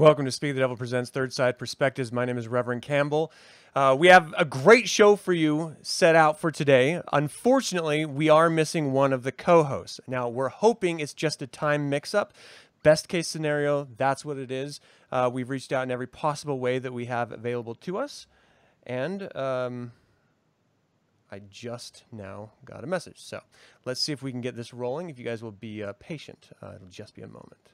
Welcome to Speak the Devil Presents Third Side Perspectives. My name is Reverend Campbell. Uh, we have a great show for you set out for today. Unfortunately, we are missing one of the co hosts. Now, we're hoping it's just a time mix up. Best case scenario, that's what it is. Uh, we've reached out in every possible way that we have available to us. And um, I just now got a message. So let's see if we can get this rolling. If you guys will be uh, patient, uh, it'll just be a moment.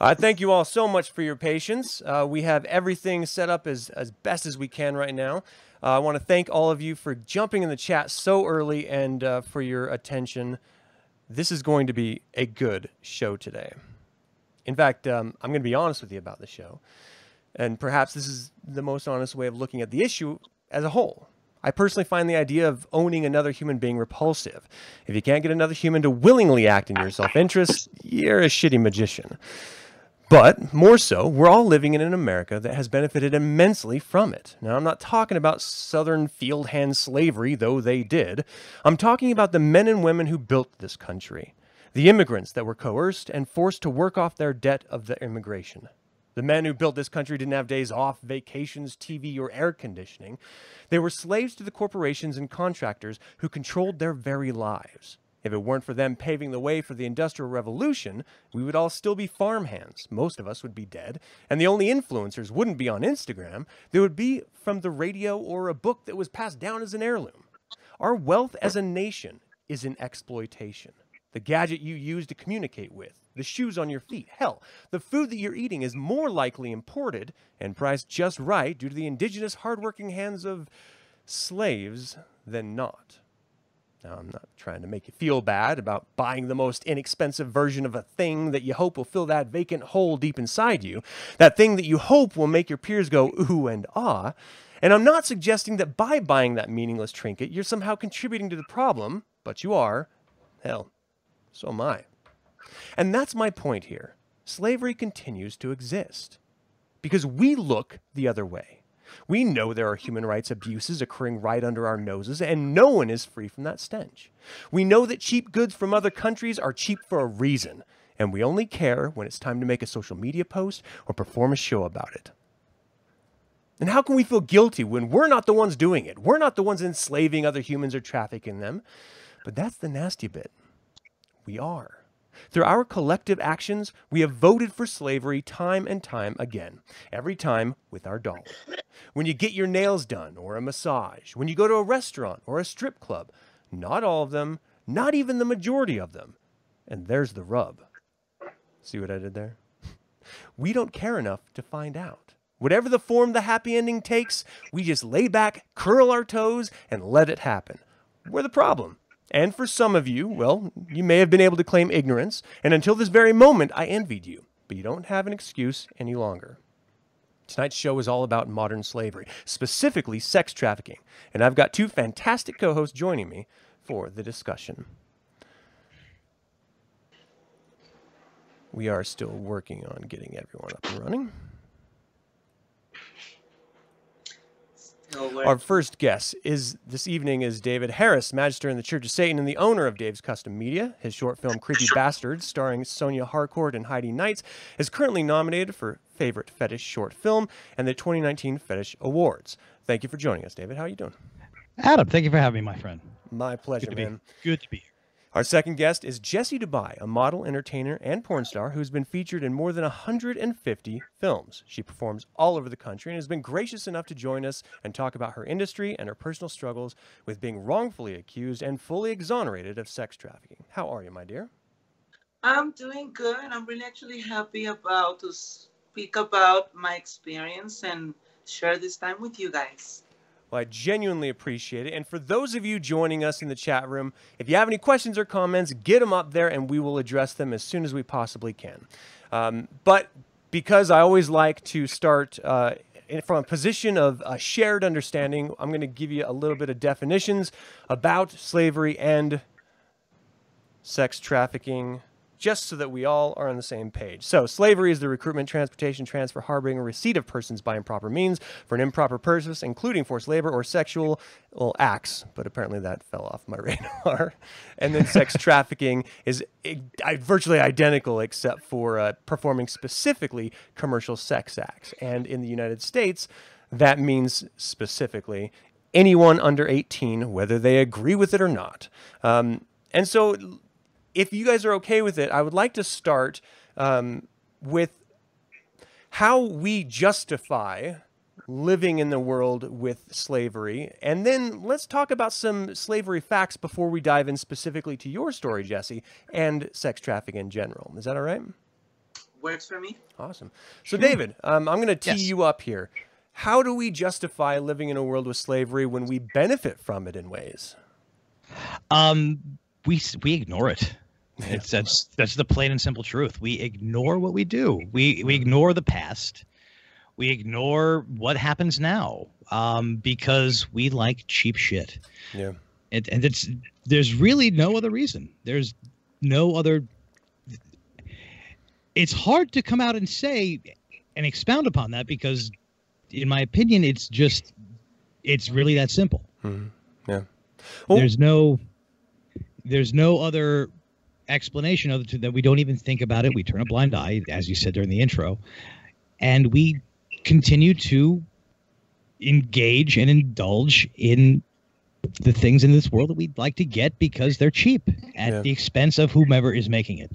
I thank you all so much for your patience. Uh, we have everything set up as, as best as we can right now. Uh, I want to thank all of you for jumping in the chat so early and uh, for your attention. This is going to be a good show today. In fact, um, I'm going to be honest with you about the show. And perhaps this is the most honest way of looking at the issue as a whole. I personally find the idea of owning another human being repulsive. If you can't get another human to willingly act in your self interest, you're a shitty magician. But more so, we're all living in an America that has benefited immensely from it. Now, I'm not talking about Southern field hand slavery, though they did. I'm talking about the men and women who built this country, the immigrants that were coerced and forced to work off their debt of the immigration. The men who built this country didn't have days off, vacations, TV, or air conditioning. They were slaves to the corporations and contractors who controlled their very lives. If it weren't for them paving the way for the Industrial Revolution, we would all still be farmhands. Most of us would be dead. And the only influencers wouldn't be on Instagram. They would be from the radio or a book that was passed down as an heirloom. Our wealth as a nation is in exploitation. The gadget you use to communicate with, the shoes on your feet, hell, the food that you're eating is more likely imported and priced just right due to the indigenous hardworking hands of slaves than not. Now, I'm not trying to make you feel bad about buying the most inexpensive version of a thing that you hope will fill that vacant hole deep inside you, that thing that you hope will make your peers go ooh and ah. And I'm not suggesting that by buying that meaningless trinket, you're somehow contributing to the problem, but you are. Hell, so am I. And that's my point here. Slavery continues to exist because we look the other way. We know there are human rights abuses occurring right under our noses, and no one is free from that stench. We know that cheap goods from other countries are cheap for a reason, and we only care when it's time to make a social media post or perform a show about it. And how can we feel guilty when we're not the ones doing it? We're not the ones enslaving other humans or trafficking them. But that's the nasty bit. We are. Through our collective actions, we have voted for slavery time and time again, every time with our dollar. When you get your nails done or a massage, when you go to a restaurant or a strip club, not all of them, not even the majority of them. And there's the rub. See what I did there? We don't care enough to find out. Whatever the form the happy ending takes, we just lay back, curl our toes, and let it happen. We're the problem. And for some of you, well, you may have been able to claim ignorance, and until this very moment, I envied you. But you don't have an excuse any longer. Tonight's show is all about modern slavery, specifically sex trafficking, and I've got two fantastic co hosts joining me for the discussion. We are still working on getting everyone up and running. Our first guest is this evening is David Harris, Magister in the Church of Satan and the owner of Dave's Custom Media. His short film Creepy Bastards, starring Sonia Harcourt and Heidi Knights, is currently nominated for Favorite Fetish Short Film and the 2019 Fetish Awards. Thank you for joining us, David. How are you doing? Adam, thank you for having me, my friend. My pleasure, Good man. Be, good to be here. Our second guest is Jessie Dubai, a model, entertainer, and porn star who's been featured in more than 150 films. She performs all over the country and has been gracious enough to join us and talk about her industry and her personal struggles with being wrongfully accused and fully exonerated of sex trafficking. How are you, my dear? I'm doing good. I'm really actually happy about to speak about my experience and share this time with you guys. Well, I genuinely appreciate it. And for those of you joining us in the chat room, if you have any questions or comments, get them up there and we will address them as soon as we possibly can. Um, but because I always like to start uh, from a position of a shared understanding, I'm going to give you a little bit of definitions about slavery and sex trafficking just so that we all are on the same page. So, slavery is the recruitment, transportation, transfer, harboring, or receipt of persons by improper means for an improper purpose, including forced labor or sexual well, acts. But apparently that fell off my radar. and then sex trafficking is virtually identical except for uh, performing specifically commercial sex acts. And in the United States, that means specifically anyone under 18, whether they agree with it or not. Um, and so if you guys are okay with it, I would like to start um, with how we justify living in the world with slavery. And then let's talk about some slavery facts before we dive in specifically to your story, Jesse, and sex trafficking in general. Is that all right? works for me. Awesome. So, David, um, I'm going to tee Yes. you up here. How do we justify living in a world with slavery when we benefit from it in ways? Um, we we ignore it. It's that's that's the plain and simple truth. We ignore what we do. We we ignore the past. We ignore what happens now um, because we like cheap shit. Yeah. And, and it's there's really no other reason. There's no other. It's hard to come out and say and expound upon that because, in my opinion, it's just it's really that simple. Mhm. Yeah. Well- there's no there's no other explanation other than that we don't even think about it. We turn a blind eye, as you said during the intro, and we continue to engage and indulge in the things in this world that we'd like to get because they're cheap at Yeah. the expense of whomever is making it.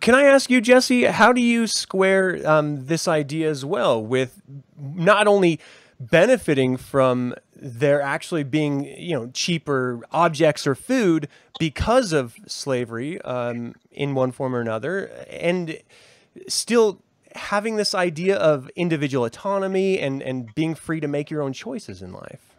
Can I ask you, Jesse, how do you square um, this idea as well with not only benefiting from there actually being, you know, cheaper objects or food because of slavery um, in one form or another, and still having this idea of individual autonomy and, and being free to make your own choices in life?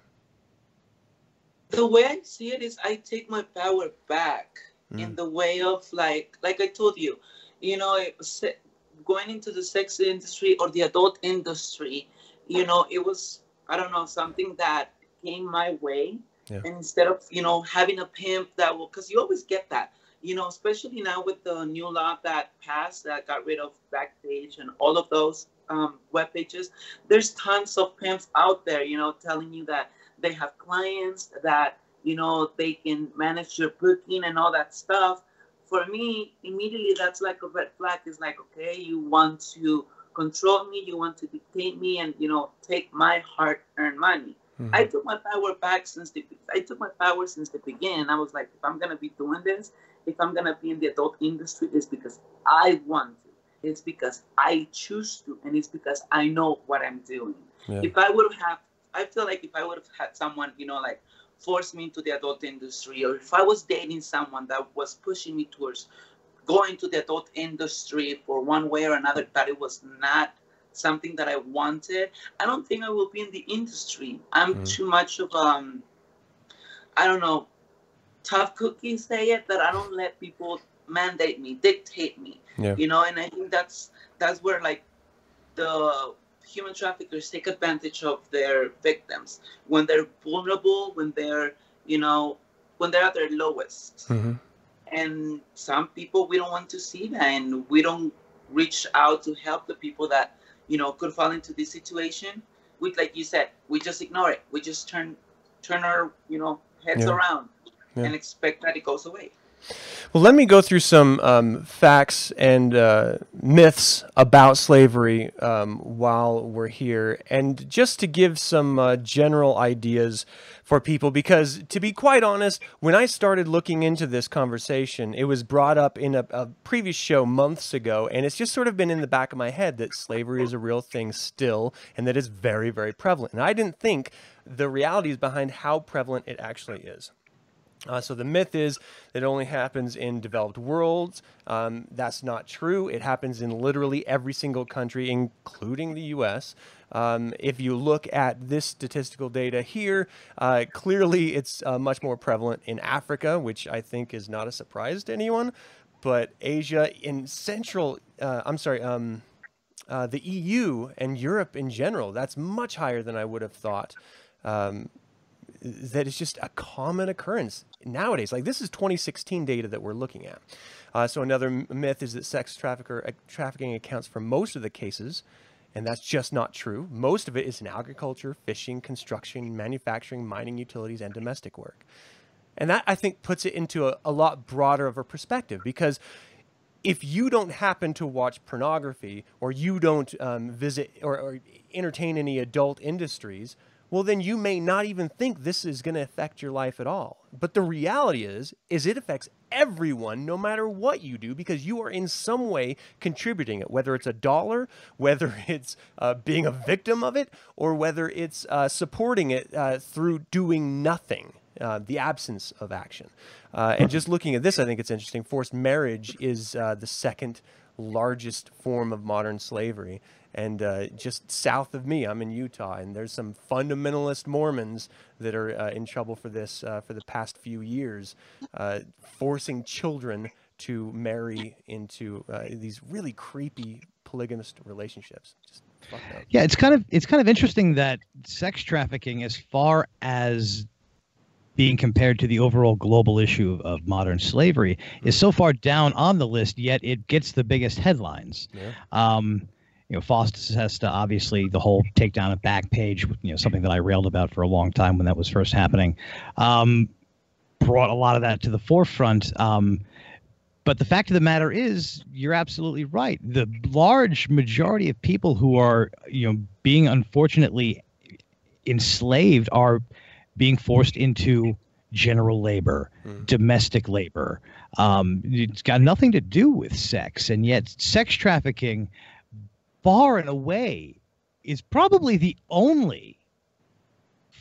The way I see it is, I take my power back in the way of like, like I told you, you know, it was se- going into the sex industry or the adult industry. You know, it was I don't know something that came my way, Yeah. and instead of you know having a pimp that will, because you always get that. You know, especially now with the new law that passed that got rid of Backpage and all of those um, web pages, there's tons of pimps out there, you know, telling you that they have clients that you know they can manage your booking and all that stuff for me immediately that's like a red flag it's like okay you want to control me you want to dictate me and you know take my hard earned money Mhm. i took my power back since the i took my power since the beginning i was like if i'm gonna be doing this if i'm gonna be in the adult industry it's because i want to it's because i choose to and it's because i know what i'm doing Yeah. if I would have, I feel like if I would have had someone, you know, like force me into the adult industry, or if I was dating someone that was pushing me towards going to the adult industry for one way or another, that it was not something that I wanted, I don't think I will be in the industry. I'm Mm. too much of um, I don't know, tough cookie say it that I don't let people mandate me, dictate me Yeah. you know and i think that's that's where like the human traffickers take advantage of their victims when they're vulnerable when they're you know when they're at their lowest Mhm. And some people we don't want to see that and we don't reach out to help the people that you know could fall into this situation we like you said we just ignore it we just turn turn our you know heads Yeah. around Yeah. and expect that it goes away Well, let me go through some um, facts and uh, myths about slavery um, while we're here, and just to give some uh, general ideas for people. Because, to be quite honest, when I started looking into this conversation, it was brought up in a, a previous show months ago, and it's just sort of been in the back of my head that slavery is a real thing still, and that it's very, very prevalent. And I didn't think the realities behind how prevalent it actually is. Uh, so the myth is that it only happens in developed worlds. Um, that's not true. It happens in literally every single country, including the U.S. Um, if you look at this statistical data here, uh, clearly it's uh, much more prevalent in Africa, which I think is not a surprise to anyone. But Asia, in Central, uh, I'm sorry, um, uh, the EU and Europe in general, that's much higher than I would have thought. Um, that is just a common occurrence nowadays. Like this is 2016 data that we're looking at. Uh, so another myth is that sex trafficker uh, trafficking accounts for most of the cases, and that's just not true. Most of it is in agriculture, fishing, construction, manufacturing, mining, utilities, and domestic work. And that I think puts it into a, a lot broader of a perspective because if you don't happen to watch pornography or you don't um, visit or, or entertain any adult industries, well, then you may not even think this is going to affect your life at all. But the reality is, is it affects everyone, no matter what you do, because you are in some way contributing it, whether it's a dollar, whether it's uh, being a victim of it, or whether it's uh, supporting it uh, through doing nothing uh, the absence of action. Uh, and just looking at this, I think it's interesting. Forced marriage is uh, the second largest form of modern slavery. And uh, just south of me, I'm in Utah, and there's some fundamentalist Mormons that are uh, in trouble for this uh, for the past few years, uh, forcing children to marry into uh, these really creepy polygamous relationships. Just yeah, it's kind of it's kind of interesting that sex trafficking, as far as being compared to the overall global issue of, of modern slavery, is so far down on the list. Yet it gets the biggest headlines. Yeah. Um, you know, Fosta Sesta, obviously, the whole takedown of Backpage, you know, something that I railed about for a long time when that was first happening, um, brought a lot of that to the forefront. Um, but the fact of the matter is, you're absolutely right. The large majority of people who are, you know, being unfortunately enslaved are being forced into general labor, mm. domestic labor. Um, it's got nothing to do with sex, and yet sex trafficking far and away is probably the only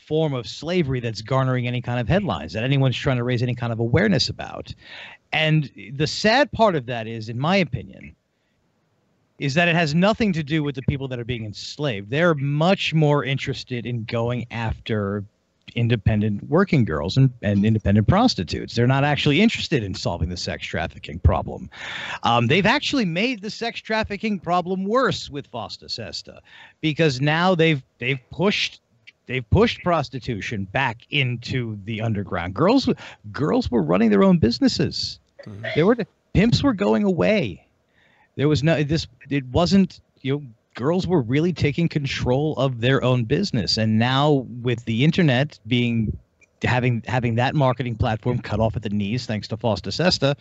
form of slavery that's garnering any kind of headlines that anyone's trying to raise any kind of awareness about. And the sad part of that is, in my opinion, is that it has nothing to do with the people that are being enslaved. They're much more interested in going after independent working girls and, and independent prostitutes. They're not actually interested in solving the sex trafficking problem. Um, they've actually made the sex trafficking problem worse with Fosta Sesta because now they've they've pushed they've pushed prostitution back into the underground. Girls girls were running their own businesses. Mm-hmm. They were pimps were going away. There was no this it wasn't you know girls were really taking control of their own business and now with the internet being having having that marketing platform cut off at the knees thanks to Fosta Sesta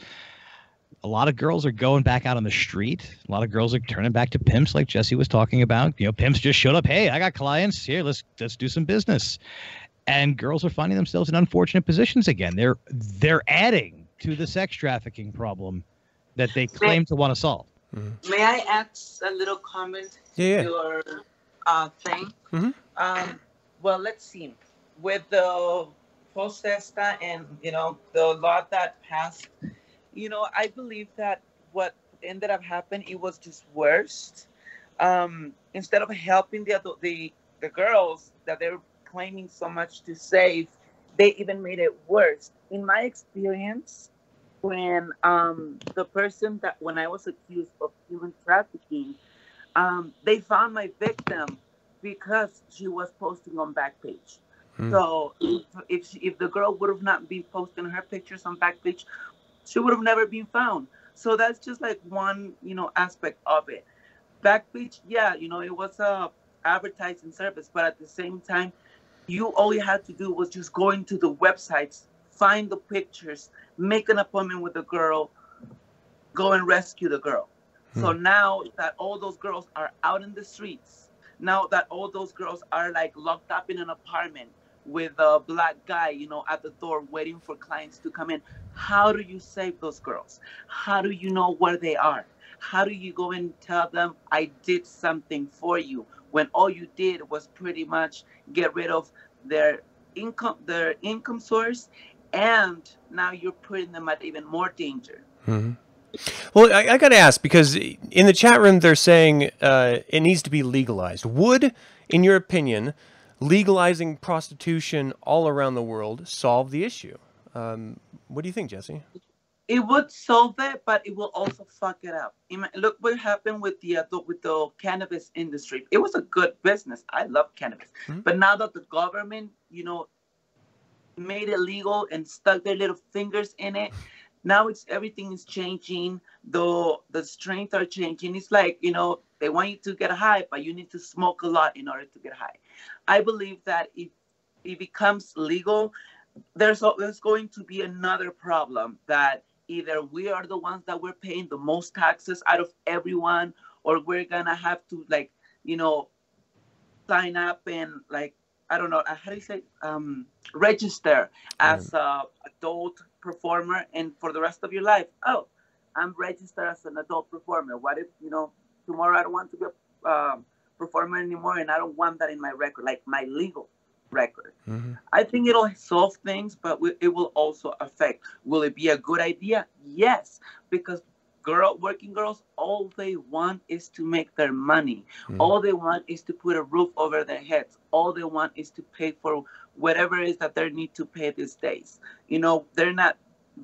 a lot of girls are going back out on the street. A lot of girls are turning back to pimps, like Jesse was talking about. You know, pimps just showed up. Hey, I got clients here. Let's let's do some business. And girls are finding themselves in unfortunate positions again. They're they're adding to the sex trafficking problem that they claim to want to solve. Mm-hmm. May I add a little comment yeah, to your uh, thing? Mm-hmm. Um, well, let's see. With the Fosta Sesta and you know the law that passed, you know, I believe that what ended up happening it was just worst. Um, instead of helping the the the girls that they're claiming so much to save, they even made it worse. In my experience, when um, the person that when I was accused of human trafficking, um, they found my victim because she was posting on Backpage. Hmm. So if if, she, if the girl would have not been posting her pictures on Backpage, she would have never been found. So that's just like one you know aspect of it. Backpage, yeah, you know it was a advertising service, but at the same time, you all you had to do was just go into the websites find the pictures, make an appointment with the girl, go and rescue the girl. Hmm. So now that all those girls are out in the streets, now that all those girls are like locked up in an apartment with a black guy, you know, at the door waiting for clients to come in, how do you save those girls? How do you know where they are? How do you go and tell them I did something for you when all you did was pretty much get rid of their income their income source and now you're putting them at even more danger. Mm-hmm. Well, I, I got to ask because in the chat room they're saying uh, it needs to be legalized. Would, in your opinion, legalizing prostitution all around the world solve the issue? Um, what do you think, Jesse? It would solve it, but it will also fuck it up. Look what happened with the uh, with the cannabis industry. It was a good business. I love cannabis, mm-hmm. but now that the government, you know, made it legal and stuck their little fingers in it. Now it's everything is changing. The the strengths are changing. It's like you know they want you to get high, but you need to smoke a lot in order to get high. I believe that if it becomes legal, there's there's going to be another problem that either we are the ones that we're paying the most taxes out of everyone, or we're gonna have to like you know sign up and like I don't know, uh, how do you say, um, register as a adult performer, and for the rest of your life, oh, I'm registered as an adult performer. What if you know tomorrow I don't want to be a um, performer anymore, and I don't want that in my record, like my legal record. Mm-hmm. I think it'll solve things, but it will also affect. Will it be a good idea? Yes, because girl working girls all they want is to make their money. Mm. all they want is to put a roof over their heads. All they want is to pay for whatever it is that they need to pay these days. You know they're not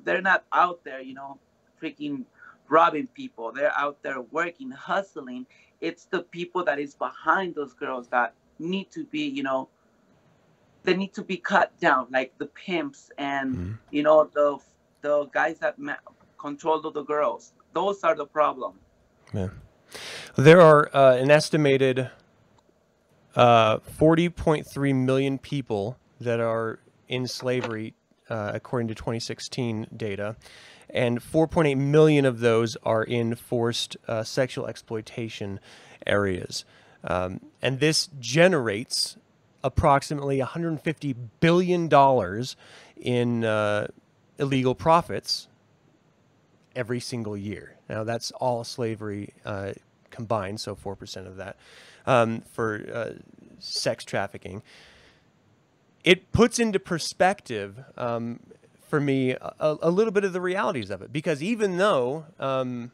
they're not out there you know freaking robbing people. They're out there working hustling. It's the people that is behind those girls that need to be you know they need to be cut down like the pimps and mm. you know the the guys that ma- control the girls those are the problem. Yeah. There are uh, an estimated uh, 40.3 million people that are in slavery, uh, according to 2016 data, and 4.8 million of those are in forced uh, sexual exploitation areas. Um, and this generates approximately 150 billion dollars in uh, illegal profits every single year. Now that's all slavery uh, combined, so four percent of that um, for uh, sex trafficking. It puts into perspective um, for me a, a, little bit of the realities of it, because even though, um,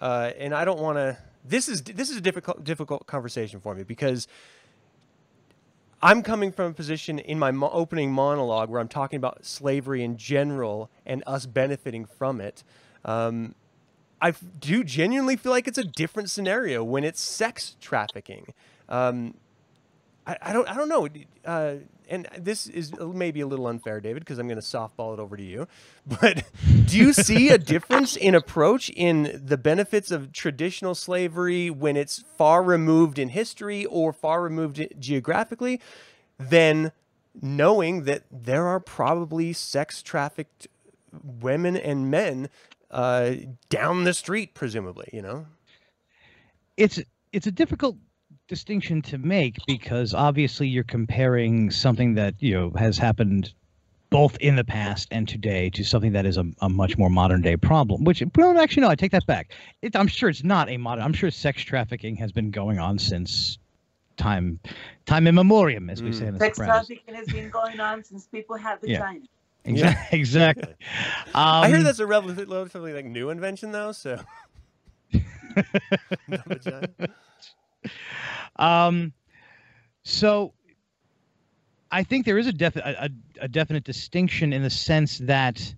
uh, and I don't want to. This is this is a difficult difficult conversation for me because I'm coming from a position in my mo- opening monologue where I'm talking about slavery in general and us benefiting from it. Um, I do genuinely feel like it's a different scenario when it's sex trafficking. Um, I, I, don't I don't know. Uh, and this is maybe a little unfair, David, because I'm going to softball it over to you. But do you see a difference in approach in the benefits of traditional slavery when it's far removed in history or far removed geographically than knowing that there are probably sex trafficked women and men uh, down the street, presumably. You know, it's it's a difficult distinction to make because obviously you're comparing something that you know has happened both in the past and today to something that is a, a much more modern day problem which well actually no i take that back it, i'm sure it's not a modern i'm sure sex trafficking has been going on since time time immemorial as we mm. say in the sex trafficking has been going on since people had the yeah. Exactly. exactly. Um, I hear that's a relatively, relatively like new invention though. So. um, so I think there is a, defi- a, a definite distinction in the sense that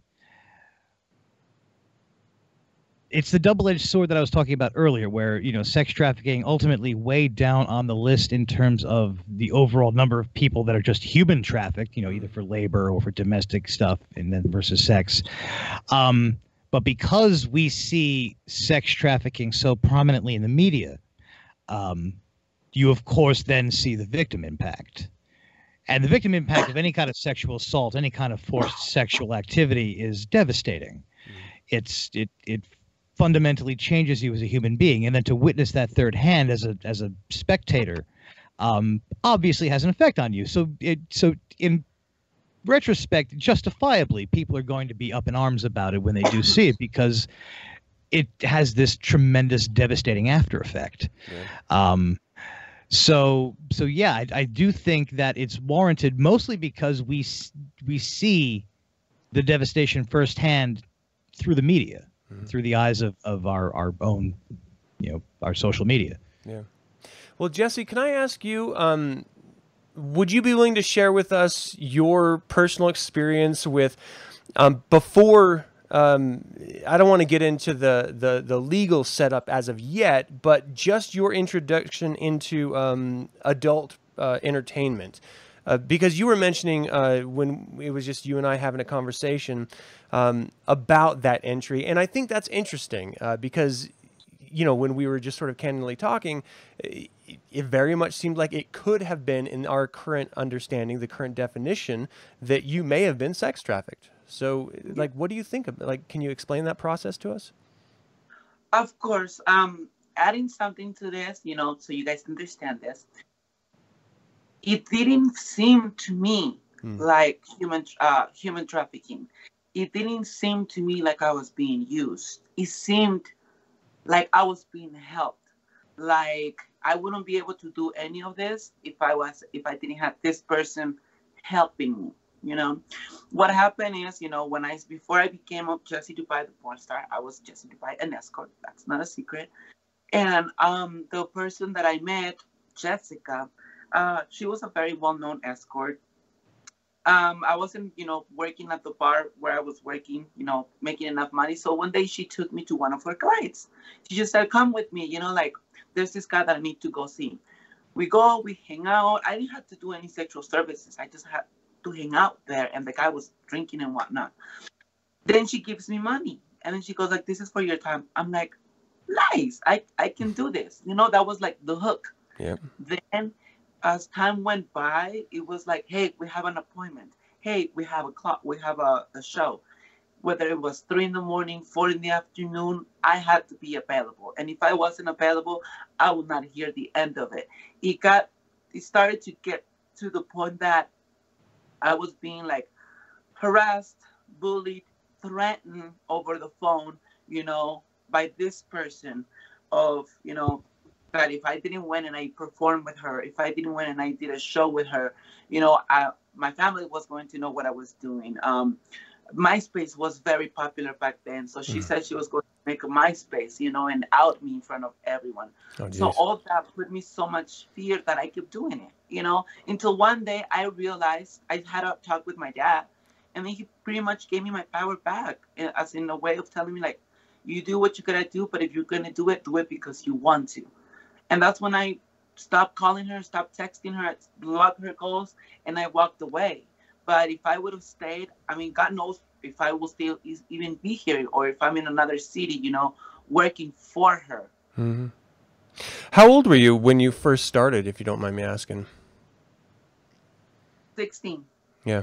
it's the double-edged sword that I was talking about earlier, where you know sex trafficking ultimately weighed down on the list in terms of the overall number of people that are just human trafficked, you know, either for labor or for domestic stuff, and then versus sex. Um, but because we see sex trafficking so prominently in the media, um, you of course then see the victim impact. And the victim impact of any kind of sexual assault, any kind of forced sexual activity is devastating. Mm. It's it it fundamentally changes you as a human being, and then to witness that third hand as a as a spectator, um, obviously has an effect on you. So it so in retrospect, justifiably, people are going to be up in arms about it when they do see it because it has this tremendous, devastating after effect. Yeah. Um, so so yeah, I, I do think that it's warranted, mostly because we we see the devastation firsthand through the media mm-hmm. through the eyes of, of our, our own, you know, our social media. Yeah. Well, Jesse, can I ask you, um, would you be willing to share with us your personal experience with um, before? Um, I don't want to get into the, the the legal setup as of yet, but just your introduction into um, adult uh, entertainment. Uh, because you were mentioning uh, when it was just you and I having a conversation um, about that entry, and I think that's interesting uh, because you know when we were just sort of candidly talking, it, it, very much seemed like it could have been in our current understanding, the current definition, that you may have been sex trafficked. So, like, what do you think of? Like, can you explain that process to us? Of course. Um, adding something to this, you know, so you guys understand this it didn't seem to me mm. like human uh, human trafficking. It didn't seem to me like I was being used. It seemed like I was being helped. Like I wouldn't be able to do any of this if I was if I didn't have this person helping me. You know, what happened is, you know, when I before I became a Jesse Dubai the porn star, I was Jesse Dubai an escort. That's not a secret. And um, the person that I met, Jessica, uh, she was a very well-known escort. Um, I wasn't, you know, working at the bar where I was working, you know, making enough money. So one day she took me to one of her clients. She just said, "Come with me," you know, like there's this guy that I need to go see. We go, we hang out. I didn't have to do any sexual services. I just had to hang out there, and the guy was drinking and whatnot. Then she gives me money, and then she goes like, "This is for your time." I'm like, "Nice, I I can do this." You know, that was like the hook. Yeah. Then as time went by, it was like, hey, we have an appointment. Hey, we have a clock. We have a, a show. Whether it was three in the morning, four in the afternoon, I had to be available. And if I wasn't available, I would not hear the end of it. It got, it started to get to the point that I was being like harassed, bullied, threatened over the phone, you know, by this person of, you know, that if I didn't win and I performed with her, if I didn't win and I did a show with her, you know, I, my family was going to know what I was doing. Um, MySpace was very popular back then, so she mm. said she was going to make a MySpace, you know, and out me in front of everyone. Oh, so all that put me so much fear that I kept doing it, you know, until one day I realized I had a talk with my dad, and then he pretty much gave me my power back, eh, as in a way of telling me like, you do what you gotta do, but if you're gonna do it, do it because you want to and that's when I stopped calling her, stopped texting her, blocked her calls, and I walked away. But if I would have stayed, I mean, God knows if I will still even be here or if I'm in another city, you know, working for her. Mm-hmm. How old were you when you first started, if you don't mind me asking? 16. Yeah.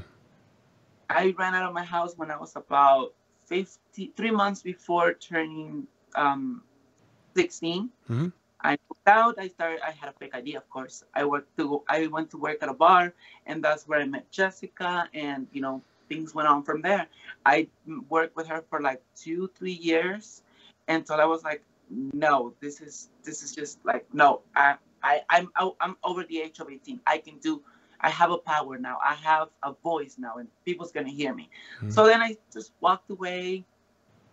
I ran out of my house when I was about 50, three months before turning um, 16. Mm-hmm. I moved out. I started. I had a fake idea, of course. I worked to. I went to work at a bar, and that's where I met Jessica. And you know, things went on from there. I worked with her for like two, three years, until I was like, no, this is this is just like no. I I I'm I'm over the age of 18. I can do. I have a power now. I have a voice now, and people's gonna hear me. Mm-hmm. So then I just walked away.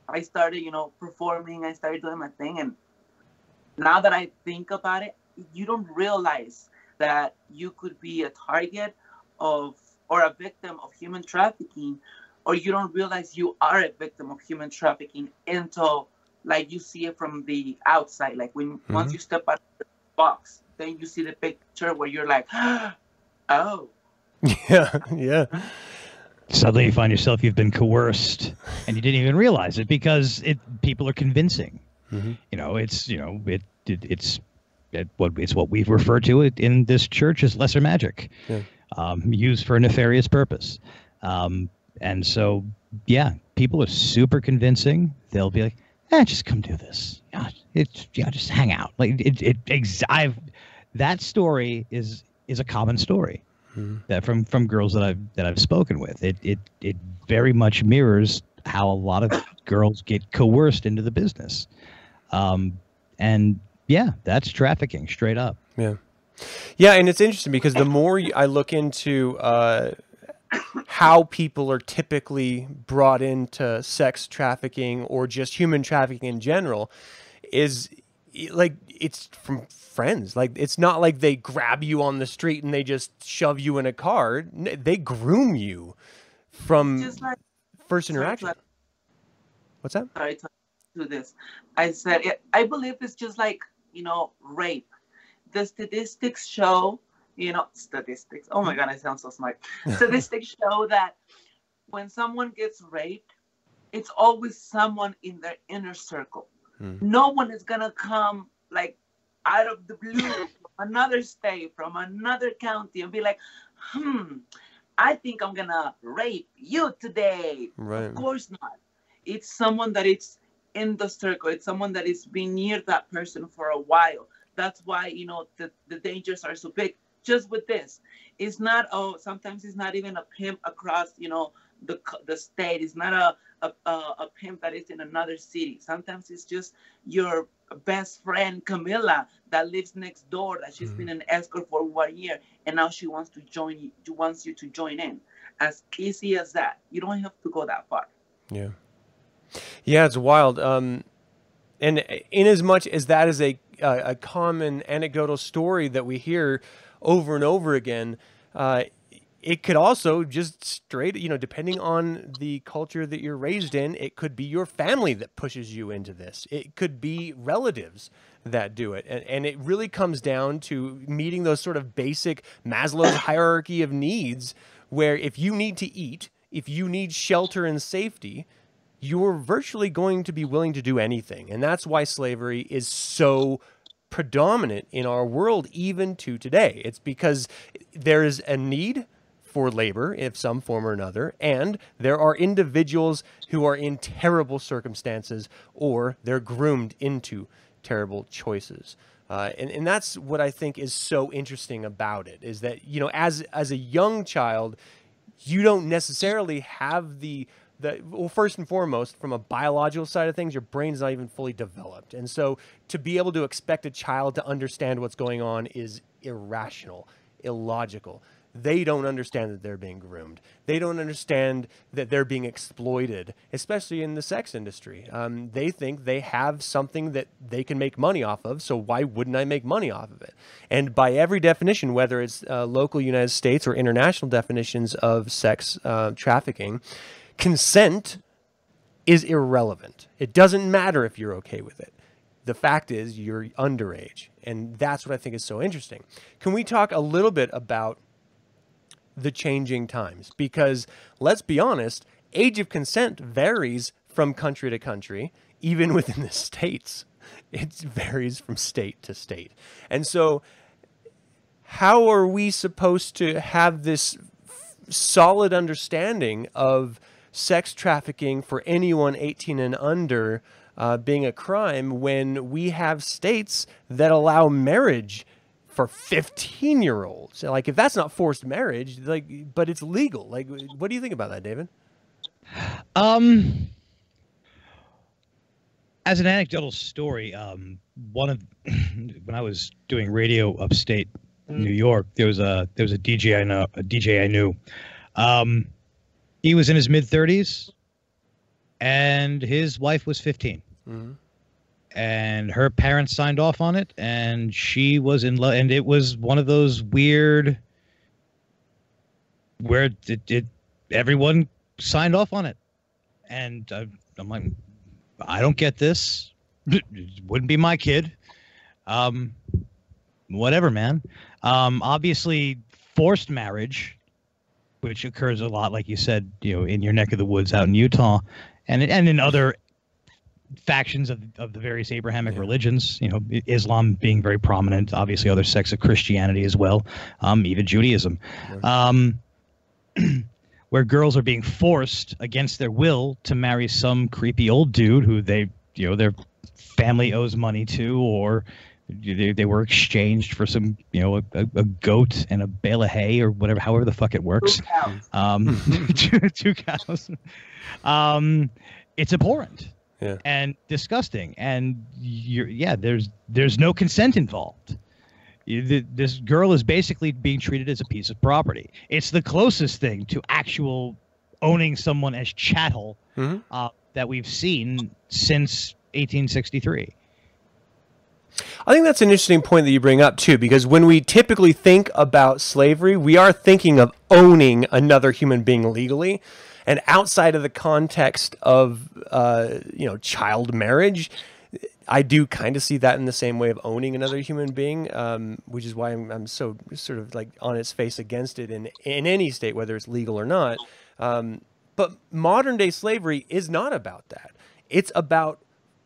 I started, you know, performing. I started doing my thing, and now that I think about it, you don't realize that you could be a target of or a victim of human trafficking, or you don't realize you are a victim of human trafficking until like you see it from the outside. Like when mm-hmm. once you step out of the box, then you see the picture where you're like, oh. Yeah, yeah. Suddenly you find yourself you've been coerced and you didn't even realize it because it people are convincing. Mm-hmm. You know, it's you know it, it it's it, what it's what we refer to it in this church as lesser magic, yeah. um, used for a nefarious purpose. Um, and so, yeah, people are super convincing. They'll be like, "Eh, just come do this. Yeah, it's yeah, just hang out." Like it, it, ex- I've that story is is a common story mm-hmm. that from from girls that I've that I've spoken with. It it it very much mirrors how a lot of girls get coerced into the business. Um, and yeah, that's trafficking straight up. Yeah. Yeah. And it's interesting because the more I look into, uh, how people are typically brought into sex trafficking or just human trafficking in general is like it's from friends like it's not like they grab you on the street and they just shove you in a car they groom you from like, first interaction what's that sorry, to this. I said, I believe it's just like, you know, rape. The statistics show, you know, statistics. Oh my God, I sound so smart. statistics show that when someone gets raped, it's always someone in their inner circle. Hmm. No one is going to come like out of the blue from another state, from another county, and be like, hmm, I think I'm going to rape you today. Right. Of course not. It's someone that it's in the circle. It's someone that is been near that person for a while. That's why you know the, the dangers are so big. just with this. It's not oh sometimes it's not even a pimp across you know the the state. It's not a a, a, a pimp that is in another city. Sometimes it's just your best friend Camilla that lives next door that she's mm-hmm. been an escort for one year and now she wants to join you wants you to join in as easy as that you don't have to go that far yeah yeah it's wild um and in as much as that is a a, a common anecdotal story that we hear over and over again uh, it could also just straight, you know, depending on the culture that you're raised in, it could be your family that pushes you into this. It could be relatives that do it. And, and it really comes down to meeting those sort of basic Maslow's hierarchy of needs, where if you need to eat, if you need shelter and safety, you're virtually going to be willing to do anything. And that's why slavery is so predominant in our world, even to today. It's because there is a need for labor in some form or another, and there are individuals who are in terrible circumstances or they're groomed into terrible choices. Uh, and, and that's what I think is so interesting about it is that, you know, as, as a young child, you don't necessarily have the well first and foremost from a biological side of things your brain's not even fully developed and so to be able to expect a child to understand what's going on is irrational illogical they don't understand that they're being groomed. They don't understand that they're being exploited, especially in the sex industry. Um, they think they have something that they can make money off of, so why wouldn't I make money off of it? And by every definition, whether it's uh, local United States or international definitions of sex uh, trafficking, consent is irrelevant. It doesn't matter if you're okay with it. The fact is, you're underage. And that's what I think is so interesting. Can we talk a little bit about the changing times because let's be honest, age of consent varies from country to country, even within the states. It varies from state to state. And so, how are we supposed to have this solid understanding of sex trafficking for anyone 18 and under uh, being a crime when we have states that allow marriage for 15 year olds. Like, if that's not forced marriage, like, but it's legal. Like, what do you think about that, David? Um, as an anecdotal story, um, one of when I was doing radio upstate New York, there was a there was a DJ I know a DJ I knew. Um, he was in his mid 30s, and his wife was 15. Mm-hmm. And her parents signed off on it and she was in love and it was one of those weird where it, it everyone signed off on it. And uh, i'm like i don't get this. It wouldn't be my kid. Um whatever man. Um obviously forced marriage which occurs a lot like you said you know in your neck of the woods out in utah and and in other factions of, of the various Abrahamic yeah. religions, you know, Islam being very prominent, obviously other sects of Christianity as well, um, even Judaism, um, where girls are being forced against their will to marry some creepy old dude who they, you know, their family owes money to, or they, they were exchanged for some, you know, a, a goat and a bale of hay or whatever, however the fuck it works. Two cows. Um, two, two cows. Um, it's abhorrent yeah. and disgusting. And you're, yeah, there's there's no consent involved. You, this girl is basically being treated as a piece of property. It's the closest thing to actual owning someone as chattel mm-hmm. uh, that we've seen since 1863. I think that's an interesting point that you bring up too, because when we typically think about slavery, we are thinking of owning another human being legally and outside of the context of uh, you know child marriage I do kind of see that in the same way of owning another human being, um, which is why I'm, I'm, so sort of like on its face against it in in any state, whether it's legal or not. Um, but modern day slavery is not about that. It's about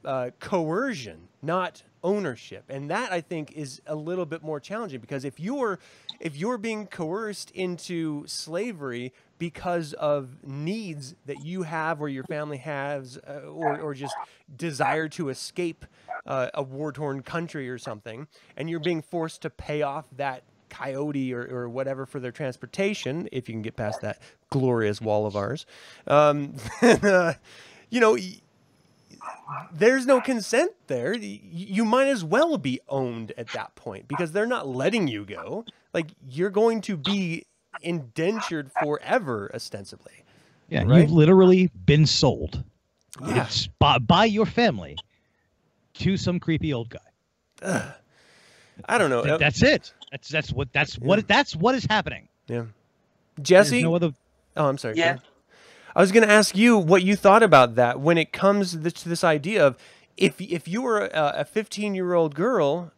uh, coercion, not ownership, and that I think is a little bit more challenging because if you're if you're being coerced into slavery because of needs that you have or your family has, uh, or, or just desire to escape uh, a war torn country or something, and you're being forced to pay off that coyote or, or whatever for their transportation, if you can get past that glorious wall of ours, um, uh, you know, there's no consent there. You might as well be owned at that point because they're not letting you go. Like you're going to be indentured forever, ostensibly. Yeah, right? you've literally been sold. Yeah. By, by your family to some creepy old guy. Ugh. I don't know. Uh, that's it. That's that's what that's yeah. what that's what is happening. Yeah. Jessy. no other. Oh, I'm sorry. Yeah. I was going to ask you what you thought about that when it comes to this, to this idea of if if you were a 15 year old girl,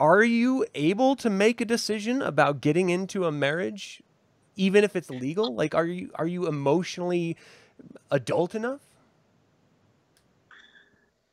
are you able to make a decision about getting into a marriage, even if it's legal? Like, are you are you emotionally adult enough?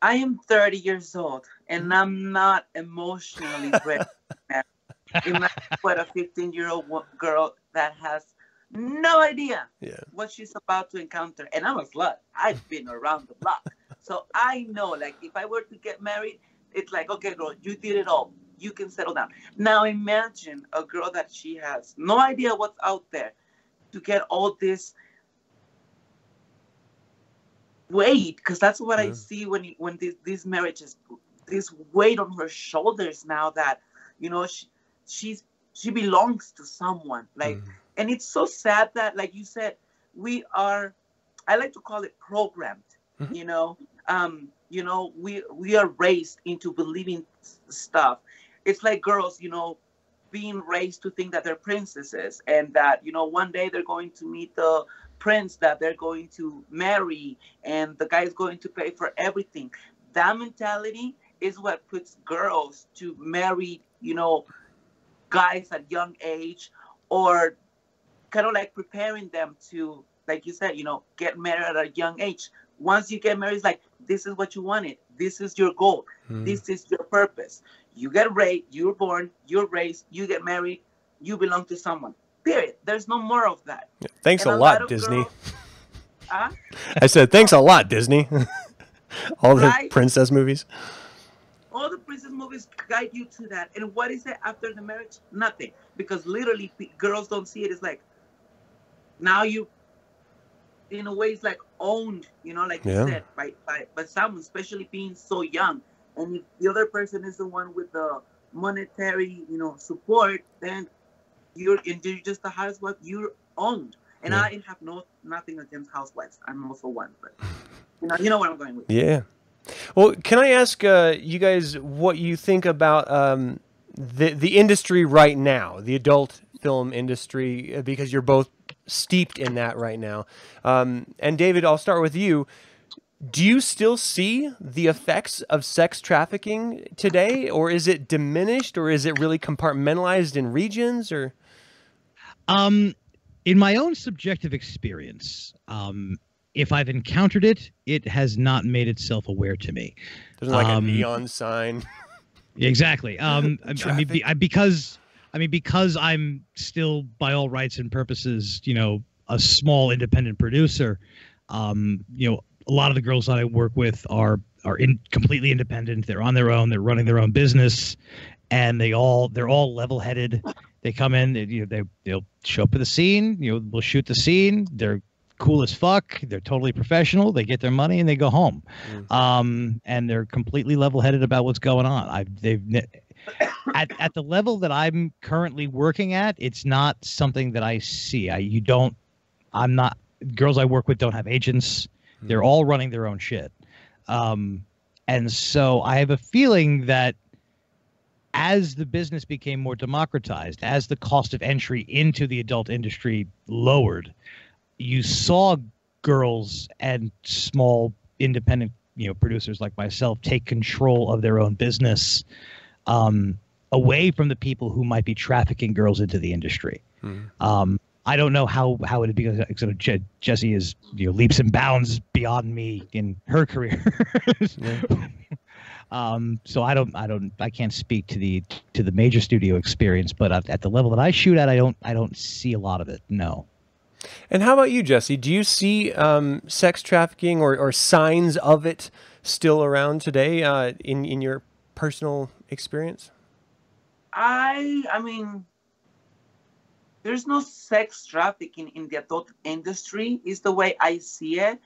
I am 30 years old and I'm not emotionally ready. Imagine what a 15 year old girl that has no idea yeah. what she's about to encounter. And I'm a slut. I've been around the block. So I know, like, if I were to get married, it's like, okay, girl, you did it all. You can settle down. Now imagine a girl that she has no idea what's out there to get all this weight, because that's what yeah. I see when when these, these marriages, this weight on her shoulders now that, you know, she, she's she belongs to someone. Like, mm and it's so sad that like you said we are i like to call it programmed mm-hmm. you know? Um you know we we are raised into believing stuff. It's like girls you know being raised to think that they're princesses and that you know one day they're going to meet the prince that they're going to marry and the guy is going to pay for everything. That mentality is what puts girls to marry you know guys at young age or kind of like preparing them to, like you said, you know, get married at a young age. Once you get married, it's like this is what you wanted. This is your goal. Mm. This is your purpose. You get raised, you're born, you're raised, you get married, you belong to someone. Period. There's no more of that. Yeah, thanks a, a, lot, lot Disney. Girls? I said thanks a lot, Disney. All the right? princess movies. All the princess movies guide you to that. And what is it after the marriage? Nothing. Because literally, girls don't see it. It's like, now you in a way it's like owned you know like yeah. you said by, by by someone especially being so young and if the other person is the one with the monetary you know support then you're and you're just a housewife you're owned and yeah. i have no nothing against housewives i'm also one but you know you know where i'm going with yeah well can i ask uh, you guys what you think about um, the the industry right now the adult film industry because you're both steeped in that right now. Um, and David, I'll start with you. Do you still see the effects of sex trafficking today, or is it diminished, or is it really compartmentalized in regions, or? Um, in my own subjective experience, um, if I've encountered it, it has not made itself aware to me. There's like um, a neon sign. exactly. Um, I, I mean, be, I, because I mean, because I'm still, by all rights and purposes, you know, a small independent producer. Um, you know, a lot of the girls that I work with are are in completely independent. They're on their own. They're running their own business, and they all they're all level headed. They come in. They, you know, they they'll show up for the scene. You know, we'll shoot the scene. They're cool as fuck. They're totally professional. They get their money and they go home. Mm. Um, and they're completely level headed about what's going on. I've they've at at the level that I'm currently working at, it's not something that I see. I you don't. I'm not. Girls I work with don't have agents. Mm. They're all running their own shit. Um, and so I have a feeling that as the business became more democratized, as the cost of entry into the adult industry lowered, you saw girls and small independent you know producers like myself take control of their own business um, away from the people who might be trafficking girls into the industry. Mm-hmm. Um, I don't know how how it because Je- Jessy is you know leaps and bounds beyond me in her career. yeah. um, so I don't I don't I can't speak to the to the major studio experience, but at, at the level that I shoot at, I don't I don't see a lot of it. No. And how about you, Jessy? Do you see um, sex trafficking or, or signs of it still around today uh, in in your personal experience? I I mean, there's no sex trafficking in the adult industry is the way i see it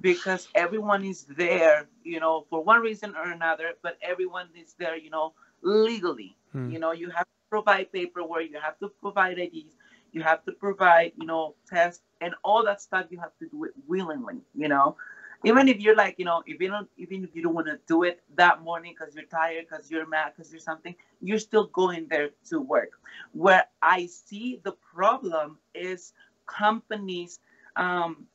because everyone is there you know for one reason or another but everyone is there you know legally Hmm. you know you have to provide paperwork you have to provide ids you have to provide you know tests and all that stuff you have to do it willingly you know even if you're like you know if you don't even if you don't want to do it that morning because you're tired because you're mad because you're something you're still going there to work. Where i see the problem is companies um,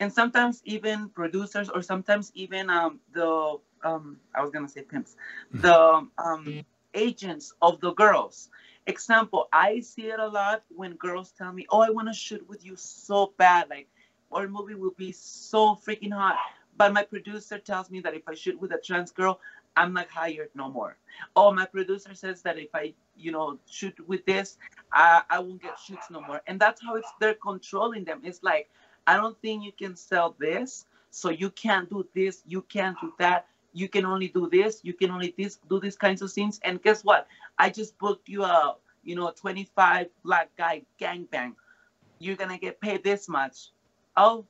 and sometimes even producers or sometimes even um, the um, i was gonna say pimps the um, agents of the girls. Example i see it a lot when girls tell me oh i want to shoot with you so bad like our movie will be so freaking hot. But my producer tells me that if i shoot with a trans girl i'm not hired no more. Oh my producer says that if i you know shoot with this i, I won't get shoots no more. And that's how it's they're controlling them. It's like i don't think you can sell this so you can't do this you can't do that you can only do this you can only this do these kinds of things and guess what? I just booked you a you know 25 black guy gangbang. You're gonna get paid this much oh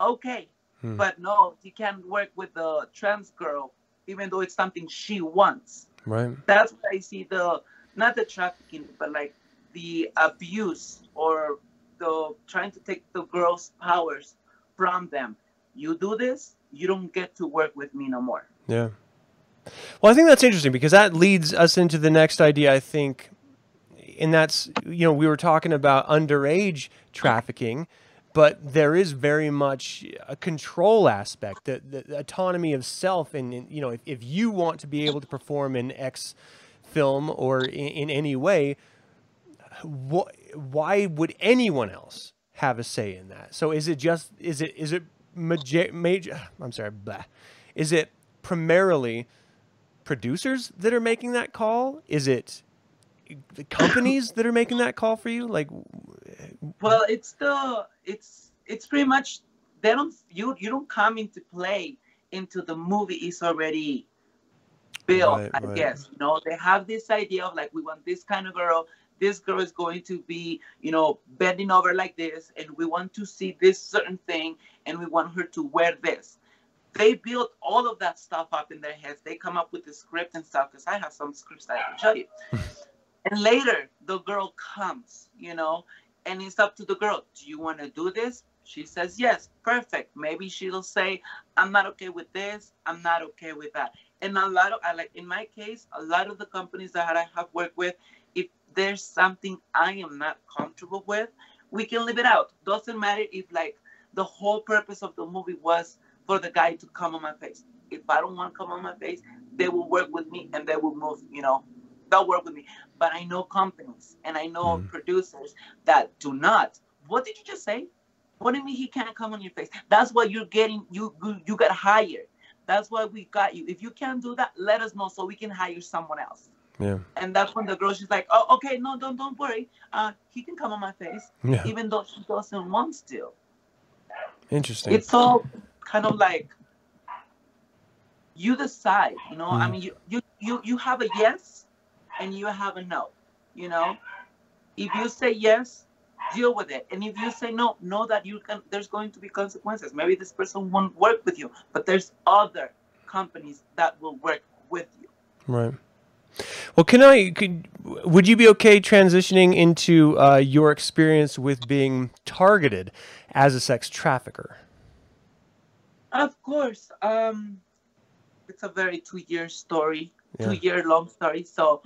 okay Hmm. but no you can't work with the trans girl even though it's something she wants Right. that's what i see the not the trafficking but like the abuse or the trying to take the girls powers from them you do this you don't get to work with me no more Yeah. Well, I think that's interesting because that leads us into the next idea, I think. And that's, you know, we were talking about underage trafficking, but there is very much a control aspect, the, the autonomy of self. And, you know, if, if you want to be able to perform in X film or in, in any way, wh- why would anyone else have a say in that? So is it just, is it, is it major, major I'm sorry, blah. Is it primarily producers that are making that call? Is it the companies that are making that call for you? Like, well it's the it's it's pretty much they don't you you don't come into play into the movie is already built Right, i right. guess you know they have this idea of like we want this kind of girl this girl is going to be you know bending over like this and we want to see this certain thing and we want her to wear this they build all of that stuff up in their heads they come up with the script and stuff because i have some scripts that i can show you and later the girl comes you know and it's up to the girl do you want to do this? She says yes perfect. Maybe she'll say i'm not okay with this. I'm not okay with that and a lot of I like in my case a lot of the companies that i have worked with if there's something i am not comfortable with we can leave it out. Doesn't matter if like the whole purpose of the movie was for the guy to come on my face. If i don't want to come on my face they will work with me and they will move you know they'll work with me but i know companies and i know Mm. producers that do not. What did you just say? What do you mean he can't come on your face? That's why you're getting you you, you got hired. That's why we got you. If you can't do that let us know so we can hire someone else. Yeah, and that's when the girl she's like oh okay no don't don't worry. Uh he can come on my face yeah, even though she doesn't want to. Interesting. it's all kind of like you decide you know? I Mhm. mean you, you you you have a yes and you have a no you know if you say yes deal with it and if you say no know that you can there's going to be consequences maybe this person won't work with you but there's other companies that will work with you Right. Well, can I? Could, would you be okay transitioning into uh, your experience with being targeted as a sex trafficker? of course um it's a very two year story Yeah. two year long story so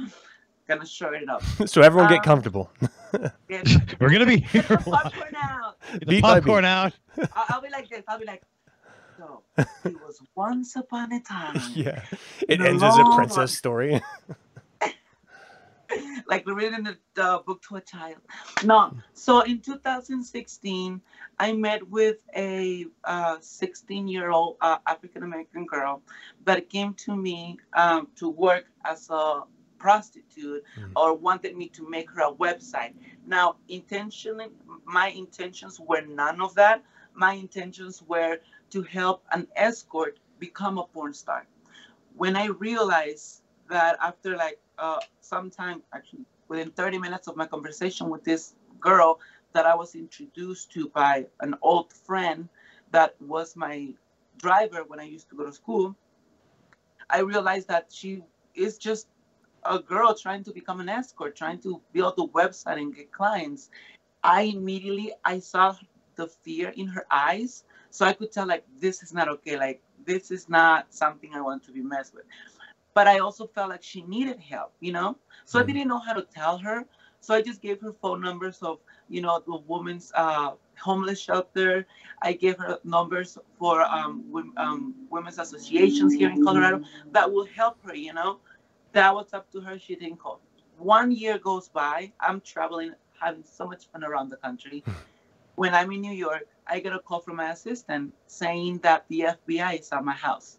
gonna short it up so everyone get Um, comfortable. Get We're gonna be here. the popcorn out Get the popcorn out. I'll, I'll be like this. I'll be like, so it was once upon a time, yeah, it ends as a princess story. Like we're reading the, the book to a child. No, so in 2016, I met with a 16 year old uh, African American girl that came to me um, to work as a prostitute Mhm. or wanted me to make her a website. Now, intentionally, my intentions were none of that. My intentions were to help an escort become a porn star. When I realized that after like uh, some time, actually within 30 minutes of my conversation with this girl that I was introduced to by an old friend that was my driver when I used to go to school, I realized that she is just a girl trying to become an escort, trying to build a website and get clients. I immediately I saw the fear in her eyes, so I could tell like this is not okay. Like this is not something I want to be messed with. But I also felt like she needed help, you know. So mm-hmm. I didn't know how to tell her. So I just gave her phone numbers of you know the women's uh, homeless shelter. I gave her numbers for um, um, women's associations here in Colorado that will help her, you know that was up to her. She didn't call. One year goes by. I'm traveling, having so much fun around the country. Hmm. when I'm in New York, I get a call from my assistant saying that the FBI is at my house.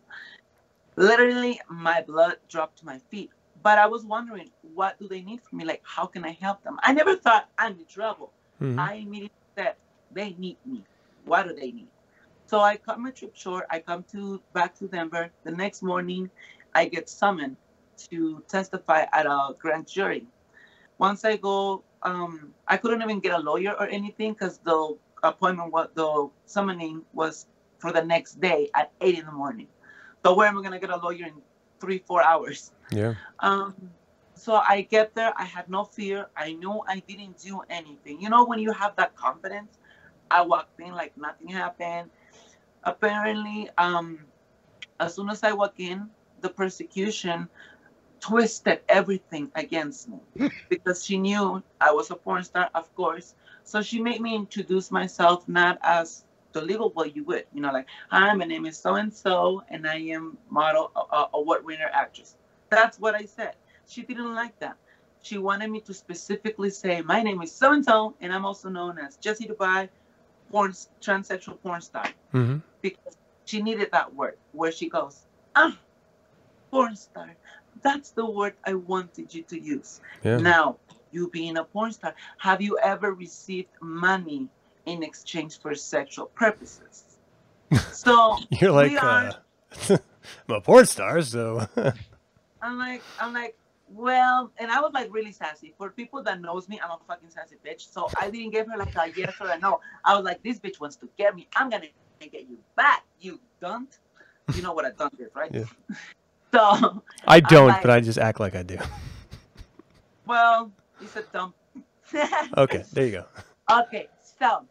Literally, my blood dropped to my feet. But I was wondering, what do they need from me? Like, how can I help them? I never thought I'm in trouble. Mm-hmm. I immediately said, they need me. What do they need? So I cut my trip short. I come to back to Denver. The next morning, I get summoned to testify at a grand jury. Once I go, um, I couldn't even get a lawyer or anything because the appointment, was, the summoning was for the next day at eight in the morning. So where am I gonna get a lawyer in three, four hours? Yeah. Um, so I get there. I had no fear. I knew I didn't do anything. You know when you have that confidence. I walked in like nothing happened. Apparently, um, as soon as I walk in, the persecution twisted everything against me because she knew I was a porn star, of course. So she made me introduce myself not as the legal way you would, you know, like, hi, my name is so and so, and I am model uh, award winner actress. That's what I said. She didn't like that. She wanted me to specifically say, my name is so and so, and I'm also known as Jessy Dubai, porn transsexual porn star, mm-hmm. because she needed that word where she goes, ah, porn star that's the word I wanted you to use. Yeah. Now, you being a porn star, have you ever received money in exchange for sexual purposes? So you're like, are, uh, I'm a porn star, so I'm like, I'm like, well, and I was like really sassy. For people that knows me, I'm a fucking sassy bitch. So I didn't give her like a yes or a no. I was like, this bitch wants to get me. I'm gonna get you back, you dunt. You know what a dunt is, right? Yeah. So I don't, like, but I just act like I do. Well, you said dumb. okay, there you go. Okay, so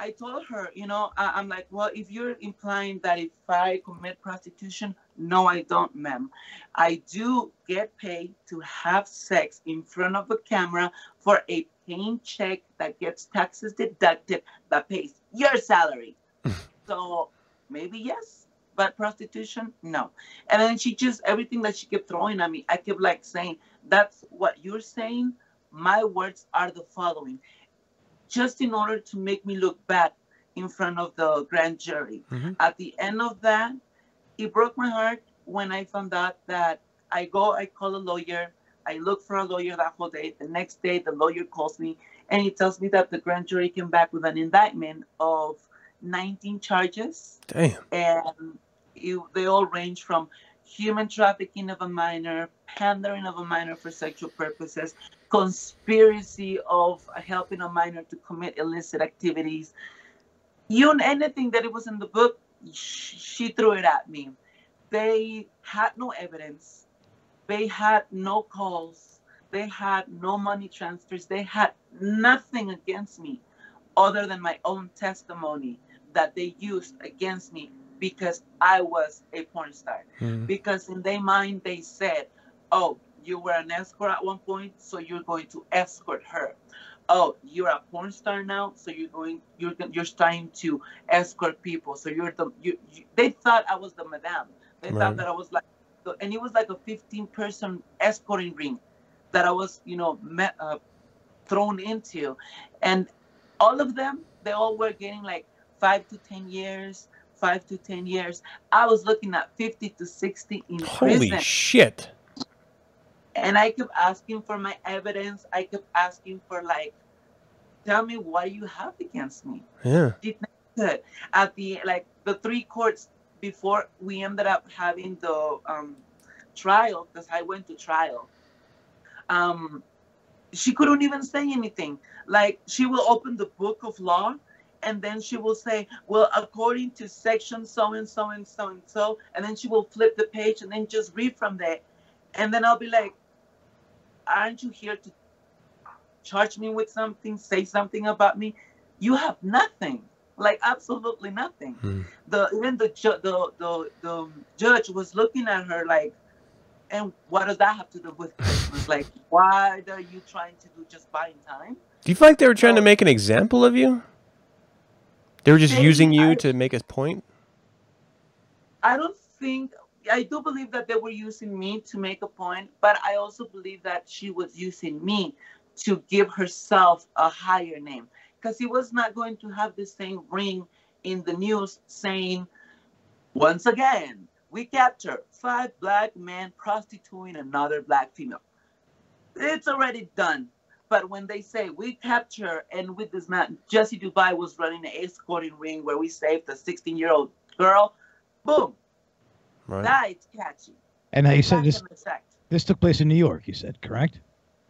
I told her, you know, I, am like, well, if you're implying that if I commit prostitution, no, I don't, ma'am. I do get paid to have sex in front of a camera for a paying check that gets taxes deducted that pays your salary. so maybe yes, but prostitution, no. And then she just everything that she kept throwing at me, I kept like saying, That's what you're saying. My words are the following. Just in order to make me look bad in front of the grand jury. Mm-hmm. At the end of that, it broke my heart when I found out that I go, I call a lawyer, I look for a lawyer that whole day. The next day, the lawyer calls me and he tells me that the grand jury came back with an indictment of 19 charges. Damn. And they all range from human trafficking of a minor, pandering of a minor for sexual purposes, conspiracy of helping a minor to commit illicit activities. You and anything that it was in the book, she threw it at me. They had no evidence. They had no calls. They had no money transfers. They had nothing against me other than my own testimony that they used against me because I was a porn star. Mm-hmm. Because in their mind, they said, oh, you were an escort at one point, so you're going to escort her. Oh, you're a porn star now, so you're going, you're you're starting to escort people. So you're the, you, you they thought I was the madame. They right. thought that I was like, and it was like a 15 person escorting ring that I was, you know, met, uh, thrown into, and all of them, they all were getting like five to 10 years, five to 10 years. I was looking at 50 to 60 in Holy prison. shit. And I kept asking for my evidence. I kept asking for, like, tell me what you have against me. Yeah. Good. At the, like, the three courts before we ended up having the um, trial, because I went to trial. Um, she couldn't even say anything. Like she will open the book of law and then she will say, Well, according to section so and so and so and so, and then she will flip the page and then just read from there. And then I'll be like, Aren't you here to charge me with something, say something about me? You have nothing. Like absolutely nothing. Hmm. The even the ju- the the the judge was looking at her like, and what does that have to do with Christmas? Like, why are you trying to do just buying time? Do you feel like they were trying to make an example of you? They were just using you I- to make a point? I don't think I do believe that they were using me to make a point, but I also believe that she was using me to give herself a higher name because he was not going to have the same ring in the news saying, once again, we capture five black men prostituting another black female. It's already done. But when they say we capture and with this man, Jessy Dubai was running an escorting ring where we saved a 16 year old girl, boom, Right. that's catchy. And now you said this this took place in New York. You said correct?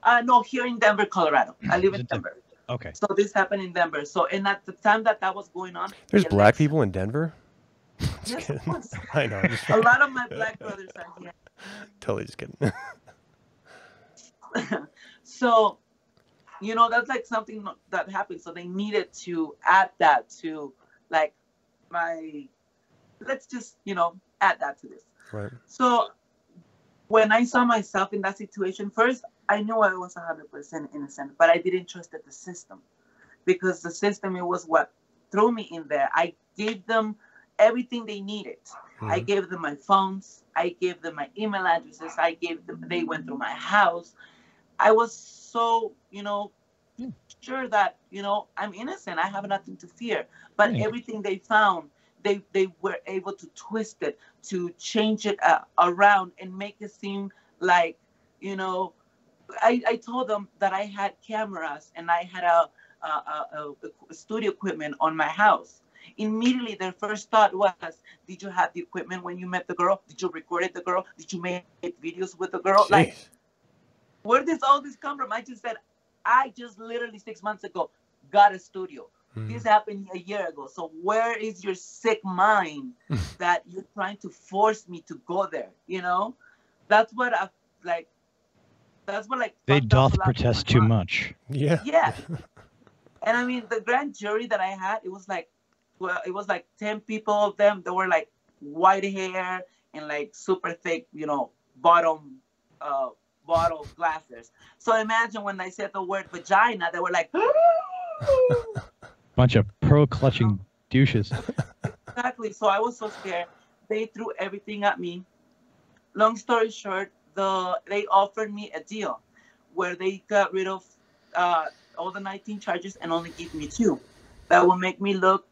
Uh, no, here in Denver, Colorado. I live in Denver? Denver. Okay. So this happened in Denver. So, and at the time that that was going on, There's the black people in Denver? Just Yes, of course. I know. A lot of my black brothers are here. totally just kidding. so, you know, that's like something that happened. So they needed to add that to like my, let's just, you know, add that to this. right. So when I saw myself in that situation, first I knew I was 100% innocent, but I didn't trust the system because the system it was what threw me in there. I gave them everything they needed. I Mhm. gave them my phones. I gave them my email addresses. I gave them. They went through my house. I was so you know Yeah. sure that you know I'm innocent. I have nothing to fear. But Yeah. everything they found, they they were able to twist it, to change it uh, around, and make it seem like you know. I, I told them that I had cameras and I had a, a, a, a studio equipment on my house. Immediately, their first thought was, "Did you have the equipment when you met the girl? Did you record the girl? Did you make videos with the girl?" Like, where does all this come from? I just said, I just literally six months ago got a studio. This happened a year ago. So where is your sick mind that you're trying to force me to go there? You know, that's what I like. That's what like. They doth a lot of protest too mind. much. Yeah. Yeah. and I mean, the grand jury that I had, it was like, well, it was like 10 people of them They were like white hair and like super thick, you know, bottom, uh, bottle glasses. So imagine when I said the word vagina, they were like, Bunch of pearl clutching douches. exactly. So I was so scared. They threw everything at me. Long story short, the they offered me a deal where they got rid of uh, all the 19 charges and only give me two. That will make me look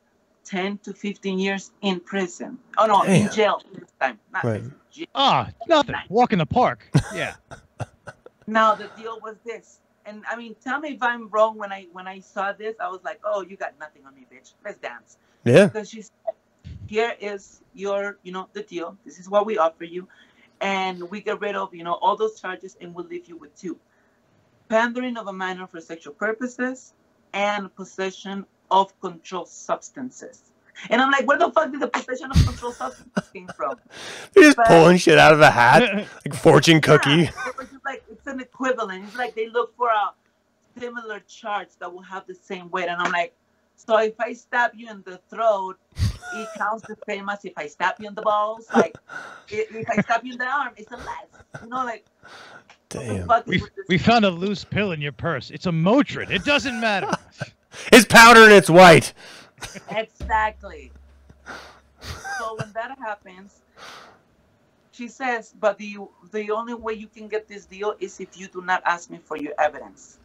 10 to 15 years in prison. Oh no, in jail this time. Not Right. prison, jail. Ah, nothing. Walk in the park. Yeah. Now the deal was this. And I mean, tell me if I'm wrong. When I when I saw this, I was like, "Oh, you got nothing on me, bitch. Let's dance." Yeah. because she said, "Here is your, you know, the deal. This is what we offer you, and we get rid of, you know, all those charges, and we'll leave you with two: pandering of a minor for sexual purposes and possession of controlled substances." And I'm like, "Where the fuck did the possession of controlled substances came from?" They're just But- pulling shit out of a hat, like fortune cookie. Yeah, it was just like it's an equivalent. It's like they look for a similar charge that will have the same weight, and I'm like, so if I stab you in the throat, it counts the same as if I stab you in the balls. Like if I stab you in the arm, it's a less. You know, like Damn. fuck We, we found a loose pill in your purse. It's a Motrin. It doesn't matter. It's powder and it's white. Exactly. So when that happens, she says, "But the the only way you can get this deal is if you do not ask me for your evidence."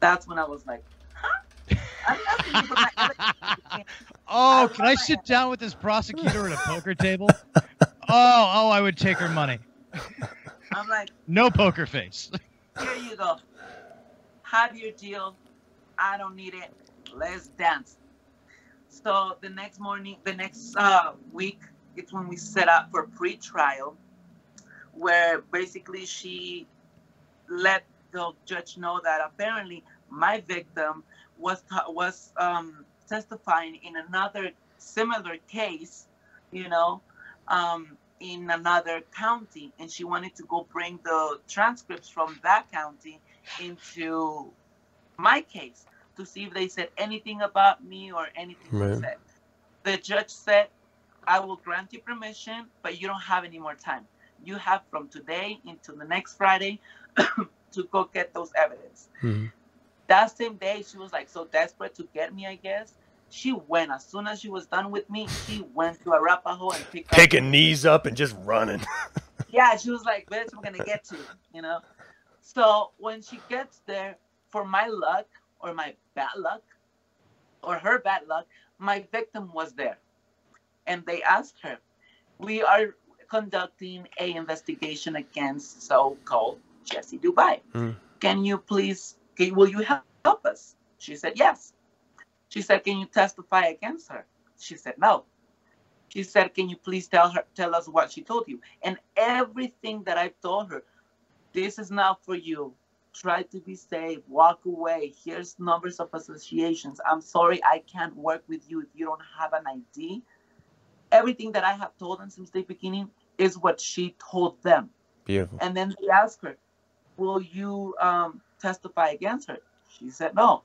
That's when I was like, "Huh? I'm asking you for my evidence." Oh, can I sit down with this prosecutor at a poker table? Oh, oh, I would take her money. I'm like, No poker face. "Here you go. Have your deal. I don't need it. Let's dance." So the next morning, the next uh, week, it's when we set up for pre-trial, where basically she let the judge know that apparently my victim was was um, testifying in another similar case, you know, um, in another county, and she wanted to go bring the transcripts from that county into my case to see if they said anything about me or anything right. said. The judge said, I will grant you permission, but you don't have any more time. You have from today into the next Friday to go get those evidence. Mm-hmm. That same day, she was like so desperate to get me, I guess. She went as soon as she was done with me. She went to Arapahoe and picked picking up. knees up and just running. yeah, she was like, "Bitch, I'm gonna get you," you know. So when she gets there, for my luck or my bad luck or her bad luck, my victim was there, and they asked her, "We are conducting a investigation against so-called Jessy Dubai. Mm. Can you please, can, will you help, help us?" She said, "Yes." She said, Can you testify against her? She said, No. She said, Can you please tell her tell us what she told you? And everything that I told her, this is not for you. Try to be safe, walk away. Here's numbers of associations. I'm sorry I can't work with you if you don't have an ID. Everything that I have told them since the beginning is what she told them. Beautiful. And then they asked her, Will you um, testify against her? She said no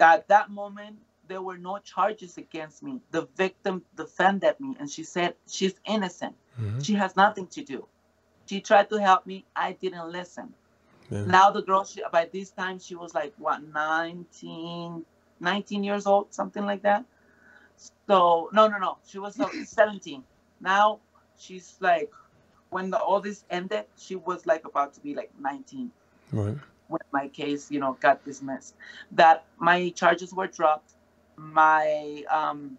at that moment there were no charges against me the victim defended me and she said she's innocent mm-hmm. she has nothing to do she tried to help me i didn't listen yeah. now the girl she, by this time she was like what 19 19 years old something like that so no no no she was 17 now she's like when the, all this ended she was like about to be like 19 right when my case, you know, got dismissed, that my charges were dropped, my um,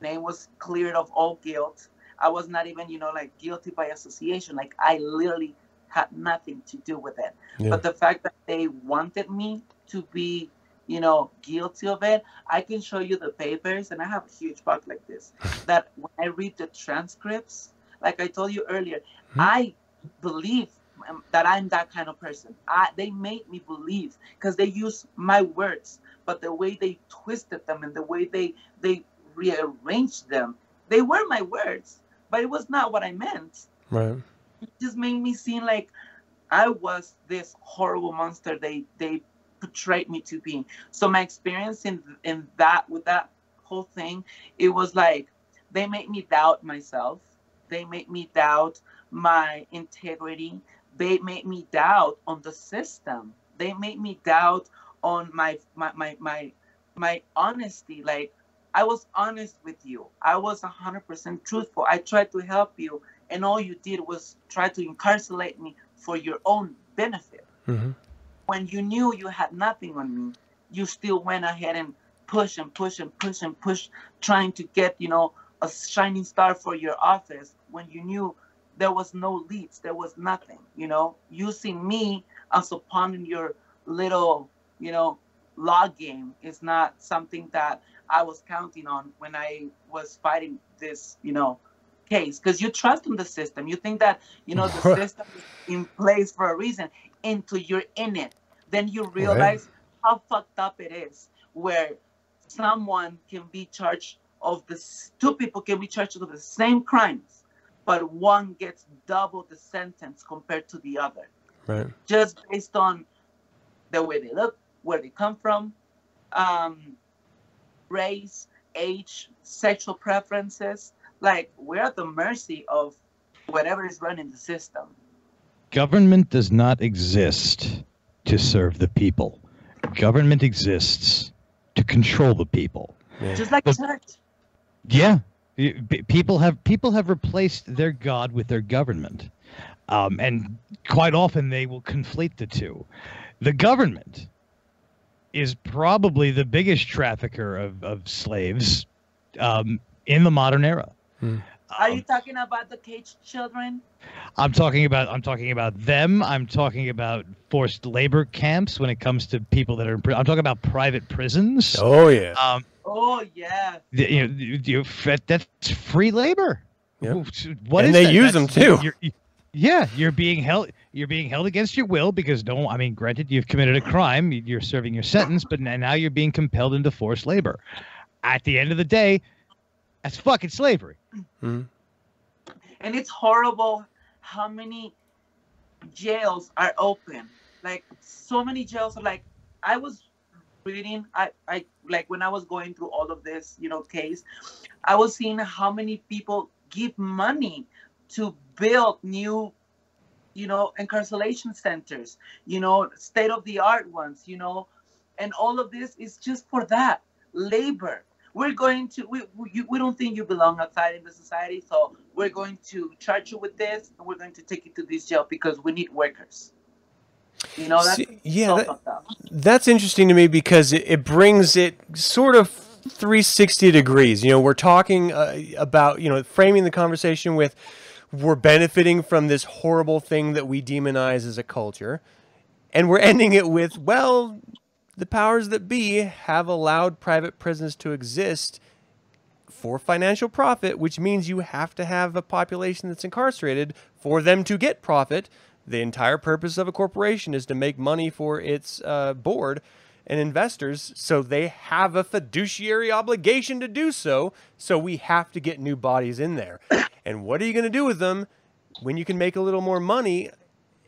name was cleared of all guilt. I was not even, you know, like guilty by association. Like I literally had nothing to do with it. Yeah. But the fact that they wanted me to be, you know, guilty of it, I can show you the papers, and I have a huge book like this. that when I read the transcripts, like I told you earlier, mm-hmm. I believe that I'm that kind of person. I, they made me believe because they use my words, but the way they twisted them and the way they they rearranged them, they were my words, but it was not what I meant. Right. It just made me seem like I was this horrible monster they they portrayed me to be. So my experience in in that with that whole thing, it was like they made me doubt myself. They made me doubt my integrity they made me doubt on the system they made me doubt on my my my my, my honesty like i was honest with you i was 100% truthful i tried to help you and all you did was try to incarcerate me for your own benefit mm-hmm. When you knew you had nothing on me you still went ahead and push and push and push and push trying to get you know a shining star for your office when you knew there was no leads there was nothing you know? Using me as a pawn in your little you know log game is not something that i was counting on when i was fighting this you know case. Because you trust in the system. You think that you know the system is in place for a reason until you're in it then you realize right. how fucked up it is where someone can be charged of the two people can be charged of the same crimes but one gets double the sentence compared to the other. Right. Just based on the way they look, where they come from, um, race, age, sexual preferences. Like we're at the mercy of whatever is running the system. Government does not exist to serve the people. Government exists to control the people. Yeah. Just like but, church. Yeah, People have people have replaced their god with their government, um, and quite often they will conflate the two. The government is probably the biggest trafficker of, of slaves um, in the modern era. Hmm. Are you um, talking about the caged children? I'm talking about I'm talking about them. I'm talking about forced labor camps when it comes to people that are in I'm talking about private prisons. Oh yeah. Um, Oh yeah. You know, you, that's free labor. Yep. What and they that? use that's, them too. You're, yeah, you're being held. you're being held against your will because no, I mean, granted, you've committed a crime, you're serving your sentence, but now you're being compelled into forced labor. At the end of the day, that's fucking slavery. Mhm. and it's horrible how many jails are open like so many jails are like i was reading i i like when i was going through all of this you know case i was seeing how many people give money to build new you know incarceration centers you know state of the art ones you know and all of this is just for that labor we're going to we, we, we don't think you belong outside in the society so we're going to charge you with this and we're going to take you to this jail because we need workers you know that's See, yeah, so that- That's interesting to me because it, it brings it sort of 360 degrees. You know, we're talking uh, about, you know, framing the conversation with we're benefiting from this horrible thing that we demonize as a culture. And we're ending it with, well, the powers that be have allowed private prisons to exist for financial profit, which means you have to have a population that's incarcerated for them to get profit. The entire purpose of a corporation is to make money for its uh, board and investors, so they have a fiduciary obligation to do so. So we have to get new bodies in there. And what are you going to do with them when you can make a little more money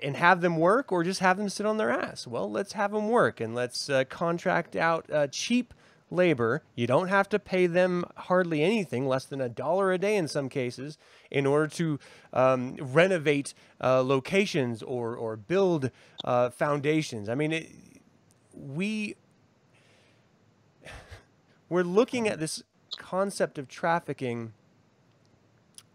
and have them work or just have them sit on their ass? Well, let's have them work and let's uh, contract out uh, cheap labor. You don't have to pay them hardly anything, less than a dollar a day in some cases, in order to um, renovate uh, locations or, or build uh, foundations. I mean, it, we we're looking at this concept of trafficking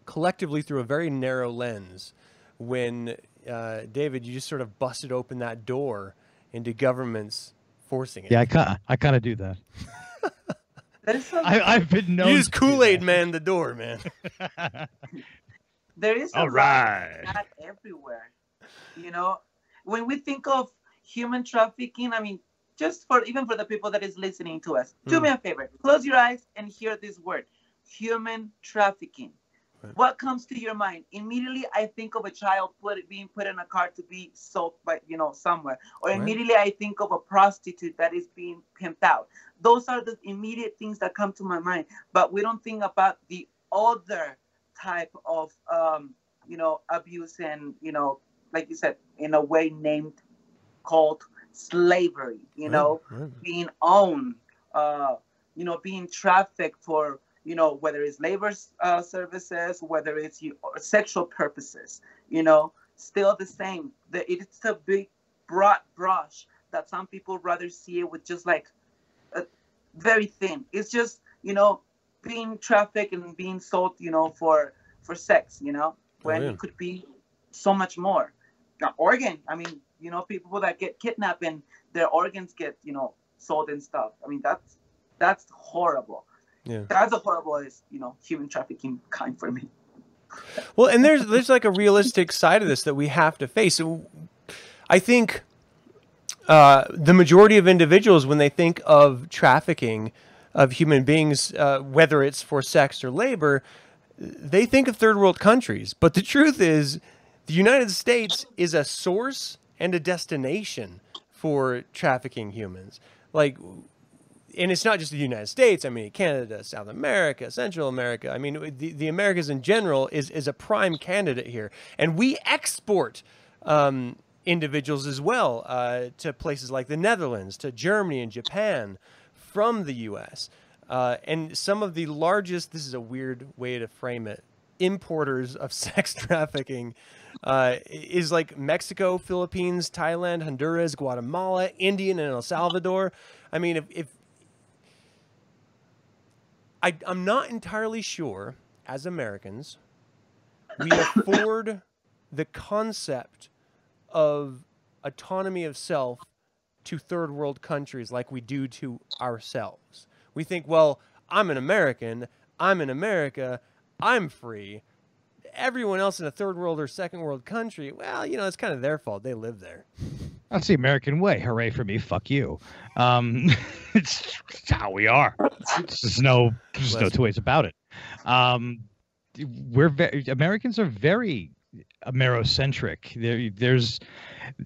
collectively through a very narrow lens. When uh, David, you just sort of busted open that door into governments forcing it. Yeah, I kind I kind of do that. There is a, I, I've been known. You just to do Kool Aid man the door, man. there is a All lot right. that everywhere. You know, when we think of human trafficking, I mean, just for even for the people that is listening to us, do Mm. me a favor, close your eyes and hear this word, human trafficking. Right. What comes to your mind? Immediately, I think of a child put, being put in a car to be sold by, you know, somewhere. Or Right. immediately, I think of a prostitute that is being pimped out. Those are the immediate things that come to my mind. But we don't think about the other type of, um, you know, abuse and, you know, like you said, in a way named called slavery, you know, Right. being owned, uh, you know, being trafficked for, you know, whether it's labor uh, services, whether it's you, or sexual purposes, you know, still the same. The, it's a big broad brush that some people rather see it with just like a very thin. It's just, you know, being trafficked and being sold, you know, for for sex, you know, when yeah. it could be so much more. Now, organ, I mean, you know, people that get kidnapped and their organs get, you know, sold and stuff. I mean, that's that's horrible. Yeah. That's a horrible, is you know, human trafficking kind for me. Well, and there's there's like a realistic side of this that we have to face. I think uh, the majority of individuals, when they think of trafficking of human beings, uh, whether it's for sex or labor, they think of third world countries. But the truth is, the United States is a source and a destination for trafficking humans. Like, and it's not just the United States. I mean, Canada, South America, Central America. I mean, the, the Americas in general is, is a prime candidate here. And we export um, individuals as well uh, to places like the Netherlands, to Germany and Japan from the U.S. Uh, and some of the largest, this is a weird way to frame it, importers of sex trafficking uh, is like Mexico, Philippines, Thailand, Honduras, Guatemala, India, and El Salvador. I mean, if, if I, I'm not entirely sure, as Americans, we afford the concept of autonomy of self to third world countries like we do to ourselves. We think, well, I'm an American, I'm in America, I'm free. Everyone else in a third world or second world country, well, you know, it's kind of their fault. They live there. That's the American way. Hooray for me. Fuck you. Um, it's, it's how we are. There's no, there's no two ways about it. Um, we're very, Americans are very Amerocentric. There, there's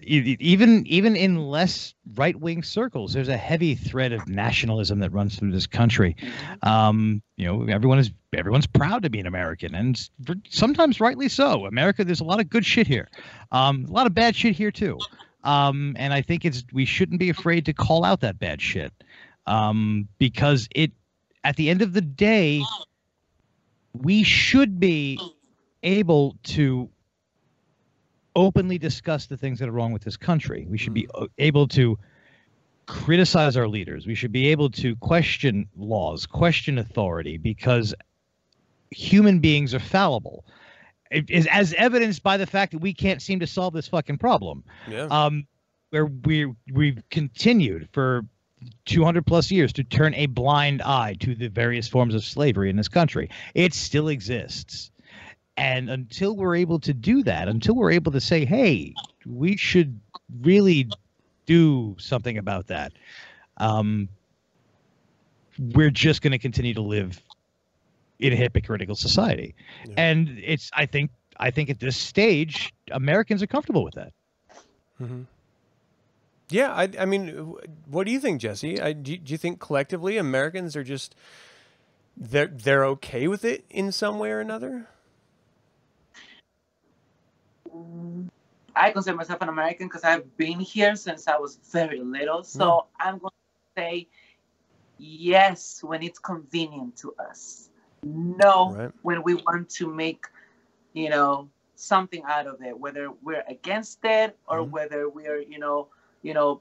even even in less right wing circles, there's a heavy thread of nationalism that runs through this country. Um, you know, everyone is everyone's proud to be an American, and sometimes rightly so. America, there's a lot of good shit here, um, a lot of bad shit here too. Um, and I think it's we shouldn't be afraid to call out that bad shit um, because it at the end of the day we should be able to openly discuss the things that are wrong with this country. We should be mm. able to criticize our leaders. We should be able to question laws, question authority, because human beings are fallible. It is as evidenced by the fact that we can't seem to solve this fucking problem. Yeah. Um, where we we've continued for 200 plus years to turn a blind eye to the various forms of slavery in this country. It still exists. And until we're able to do that, until we're able to say, hey, we should really do something about that, um, we're just going to continue to live in a hypocritical society. Yeah. And it's, I think, I think at this stage, Americans are comfortable with that. Mm-hmm. Yeah, I, I mean, what do you think, Jessy? I, do, do you think collectively Americans are just they're they're okay with it in some way or another? I consider myself an American because I've been here since I was very little. So mm. I'm going to say yes when it's convenient to us. No right. when we want to make, you know, something out of it, whether we're against it or mm. whether we're, you know, you know,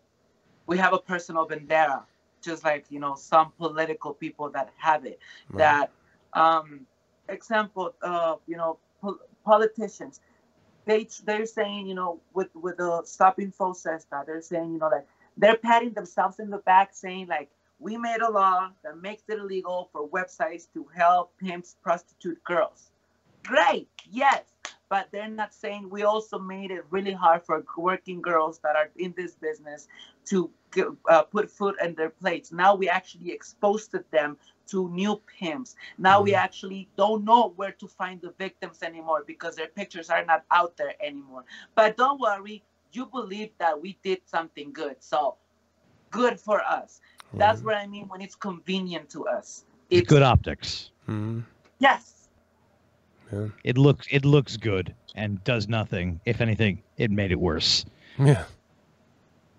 we have a personal bandera, just like you know some political people that have it. Right. That, um, example, uh, you know, po- politicians they they're saying, you know, with with the stopping says that they're saying, you know, like they're patting themselves in the back, saying like we made a law that makes it illegal for websites to help pimps prostitute girls. Great, yes, but they're not saying we also made it really hard for working girls that are in this business to uh, put food on their plates. Now we actually exposed them to new pimps. Now mm-hmm. we actually don't know where to find the victims anymore because their pictures are not out there anymore. But don't worry, you believe that we did something good. So good for us. Mm-hmm. That's what I mean when it's convenient to us. It's good optics. Mm-hmm. Yes. Yeah. It looks it looks good and does nothing. If anything, it made it worse. Yeah.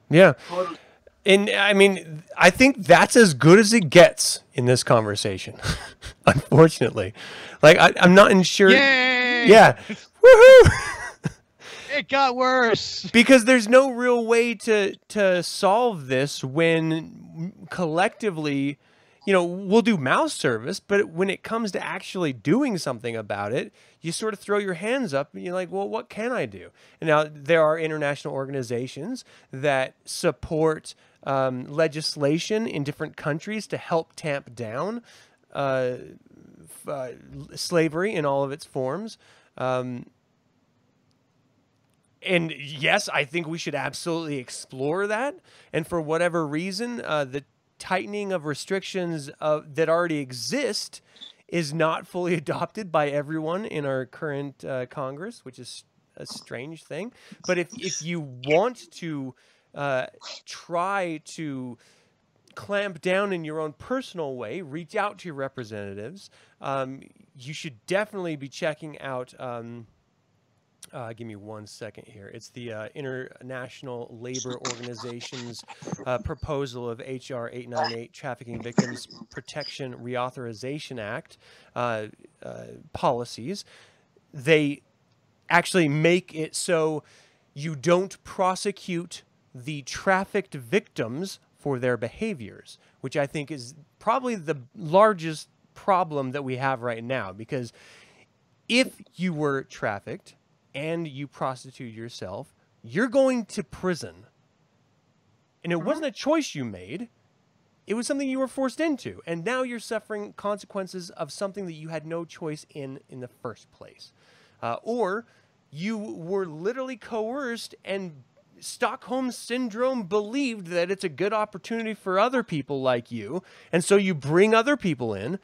Yeah. Totally. And I mean, I think that's as good as it gets in this conversation. Unfortunately, like I, am not sure. Yay! Yeah, woohoo! it got worse because there's no real way to to solve this when collectively, you know, we'll do mouth service, but when it comes to actually doing something about it, you sort of throw your hands up and you're like, well, what can I do? And now there are international organizations that support um, legislation in different countries to help tamp down uh, uh, slavery in all of its forms. Um, and yes, I think we should absolutely explore that. And for whatever reason, uh, the tightening of restrictions uh, that already exist is not fully adopted by everyone in our current uh, Congress, which is a strange thing. But if if you want to uh, try to clamp down in your own personal way, reach out to your representatives. Um, you should definitely be checking out. Um, uh, give me one second here. It's the uh, International Labor Organization's uh, proposal of HR 898, Trafficking Victims Protection Reauthorization Act uh, uh, policies. They actually make it so you don't prosecute the trafficked victims for their behaviors, which I think is probably the largest problem that we have right now. Because if you were trafficked and you prostitute yourself, you're going to prison. And it wasn't a choice you made. It was something you were forced into. And now you're suffering consequences of something that you had no choice in in the first place. Uh, or you were literally coerced and Stockholm syndrome believed that it's a good opportunity for other people like you, and so you bring other people in,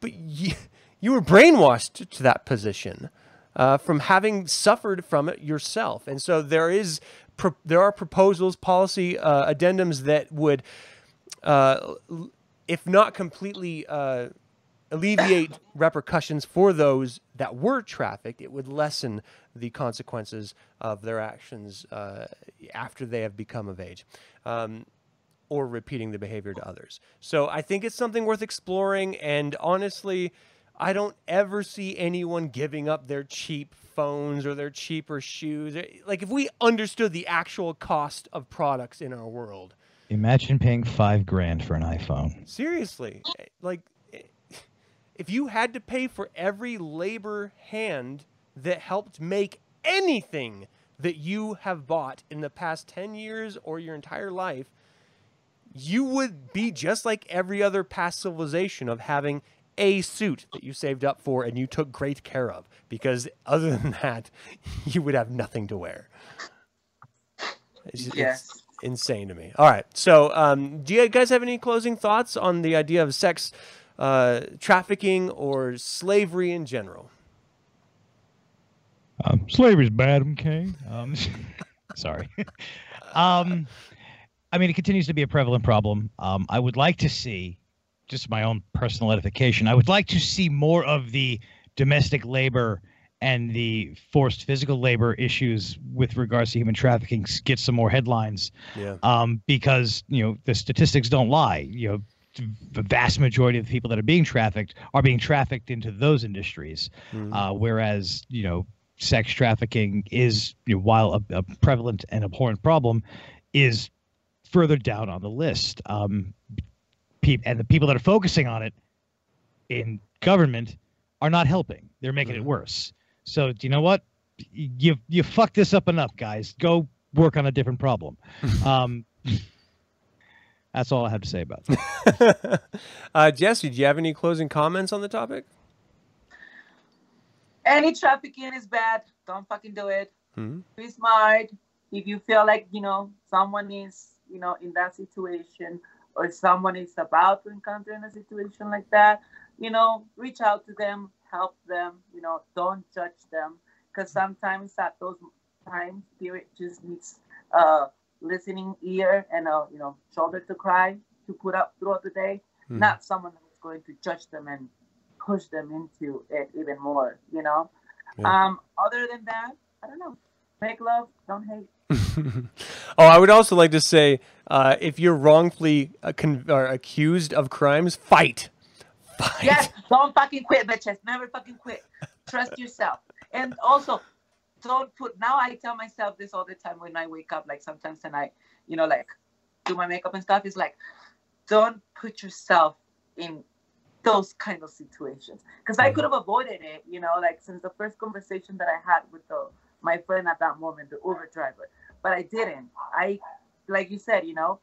but you, you were brainwashed to that position. Uh, from having suffered from it yourself. And so there is there are proposals, policy uh, addendums that would, uh, if not completely uh, alleviate repercussions for those that were trafficked, it would lessen the consequences of their actions uh, after they have become of age. Um, or repeating the behavior to others. So I think it's something worth exploring. And honestly, I don't ever see anyone giving up their cheap phones or their cheaper shoes. Like if we understood the actual cost of products in our world. Imagine paying five grand for an iPhone. Seriously, eh, like eh, if you had to pay for every labor hand that helped make anything that you have bought in the past 10 years or your entire life, you would be just like every other past civilization of having a suit that you saved up for and you took great care of because other than that you would have nothing to wear. It's, yes. it's insane to me. All right so um, do you guys have any closing thoughts on the idea of sex uh, trafficking or slavery in general? Um, slavery's bad okay? Um, sorry. Um, I mean, it continues to be a prevalent problem. Um, I would like to see, just my own personal edification, I would like to see more of the domestic labor and the forced physical labor issues with regards to human trafficking get some more headlines. Yeah. Um, because you know the statistics don't lie. You know, the vast majority of the people that are being trafficked are being trafficked into those industries, mm-hmm. uh, whereas you know sex trafficking is you know, while a, a prevalent and abhorrent problem is further down on the list. Um, pe- and the people that are focusing on it in government are not helping. They're making it mm-hmm. worse. So, do you know what? You you fucked this up enough, guys. Go work on a different problem. um, that's all I have to say about that. uh, Jessy, do you have any closing comments on the topic? Any trafficking is bad. Don't fucking do it. Mm-hmm. Be smart. If you feel like you know someone is you know, in that situation, or someone is about to encounter in a situation like that, you know, reach out to them, help them, you know, don't judge them. Because sometimes at those times, spirit just needs a listening ear and a, you know, shoulder to cry to put up throughout the day, mm. not someone that's going to judge them and push them into it even more, you know. Yeah. Um, other than that, I don't know. Make love, don't hate. oh, I would also like to say, uh, if you're wrongfully uh, con- or accused of crimes, fight. Fight. Yes, don't fucking quit, bitches. Never fucking quit. Trust yourself. And also, don't put. Now I tell myself this all the time when I wake up. Like sometimes, and I, you know, like do my makeup and stuff. Is like, don't put yourself in those kind of situations because I mm-hmm. could have avoided it. You know, like since the first conversation that I had with the my friend at that moment, the Uber driver. But I didn't. I, like you said, you know,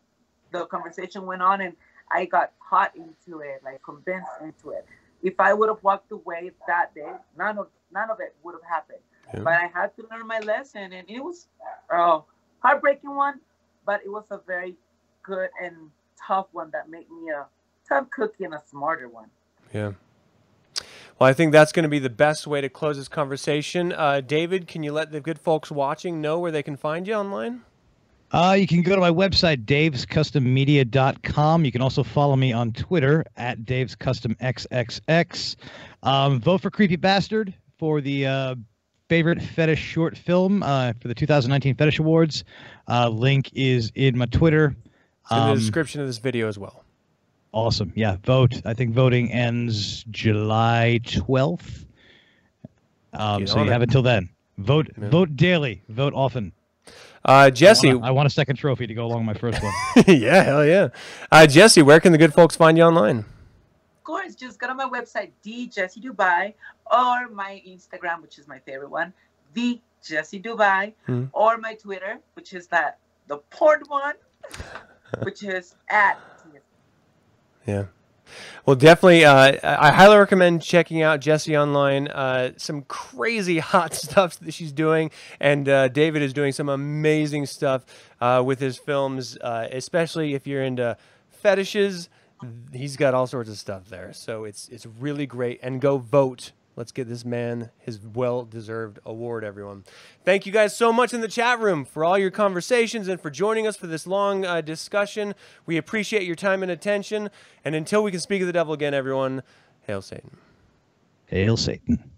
the conversation went on and I got caught into it, like convinced into it. If I would have walked away that day, none of none of it would have happened. Yeah. But I had to learn my lesson, and it was a heartbreaking one, but it was a very good and tough one that made me a tough cookie and a smarter one. Yeah. Well, I think that's going to be the best way to close this conversation. Uh, David, can you let the good folks watching know where they can find you online? Uh, you can go to my website, davescustommedia.com. You can also follow me on Twitter at davescustomxxx. Um, vote for Creepy Bastard for the uh, favorite fetish short film uh, for the 2019 Fetish Awards. Uh, link is in my Twitter. in the um, description of this video as well. Awesome. Yeah, vote. I think voting ends July 12th. Um, so you it. have until then. Vote yeah. vote daily. Vote often. Uh, Jessy, I want, a, I want, a second trophy to go along with my first one. yeah, hell yeah. Uh, Jessy, where can the good folks find you online? Of course, just go to my website, D Jessy Dubai, or my Instagram, which is my favorite one, the Jessy Dubai, hmm. or my Twitter, which is that the porn one, which is at yeah. Well, definitely, uh, I highly recommend checking out Jessy online. Uh, some crazy hot stuff that she's doing, and uh, David is doing some amazing stuff uh, with his films, uh, especially if you're into fetishes. He's got all sorts of stuff there, so it's it's really great. And go vote Let's get this man his well deserved award, everyone. Thank you guys so much in the chat room for all your conversations and for joining us for this long uh, discussion. We appreciate your time and attention. And until we can speak of the devil again, everyone, hail Satan. Hail Satan.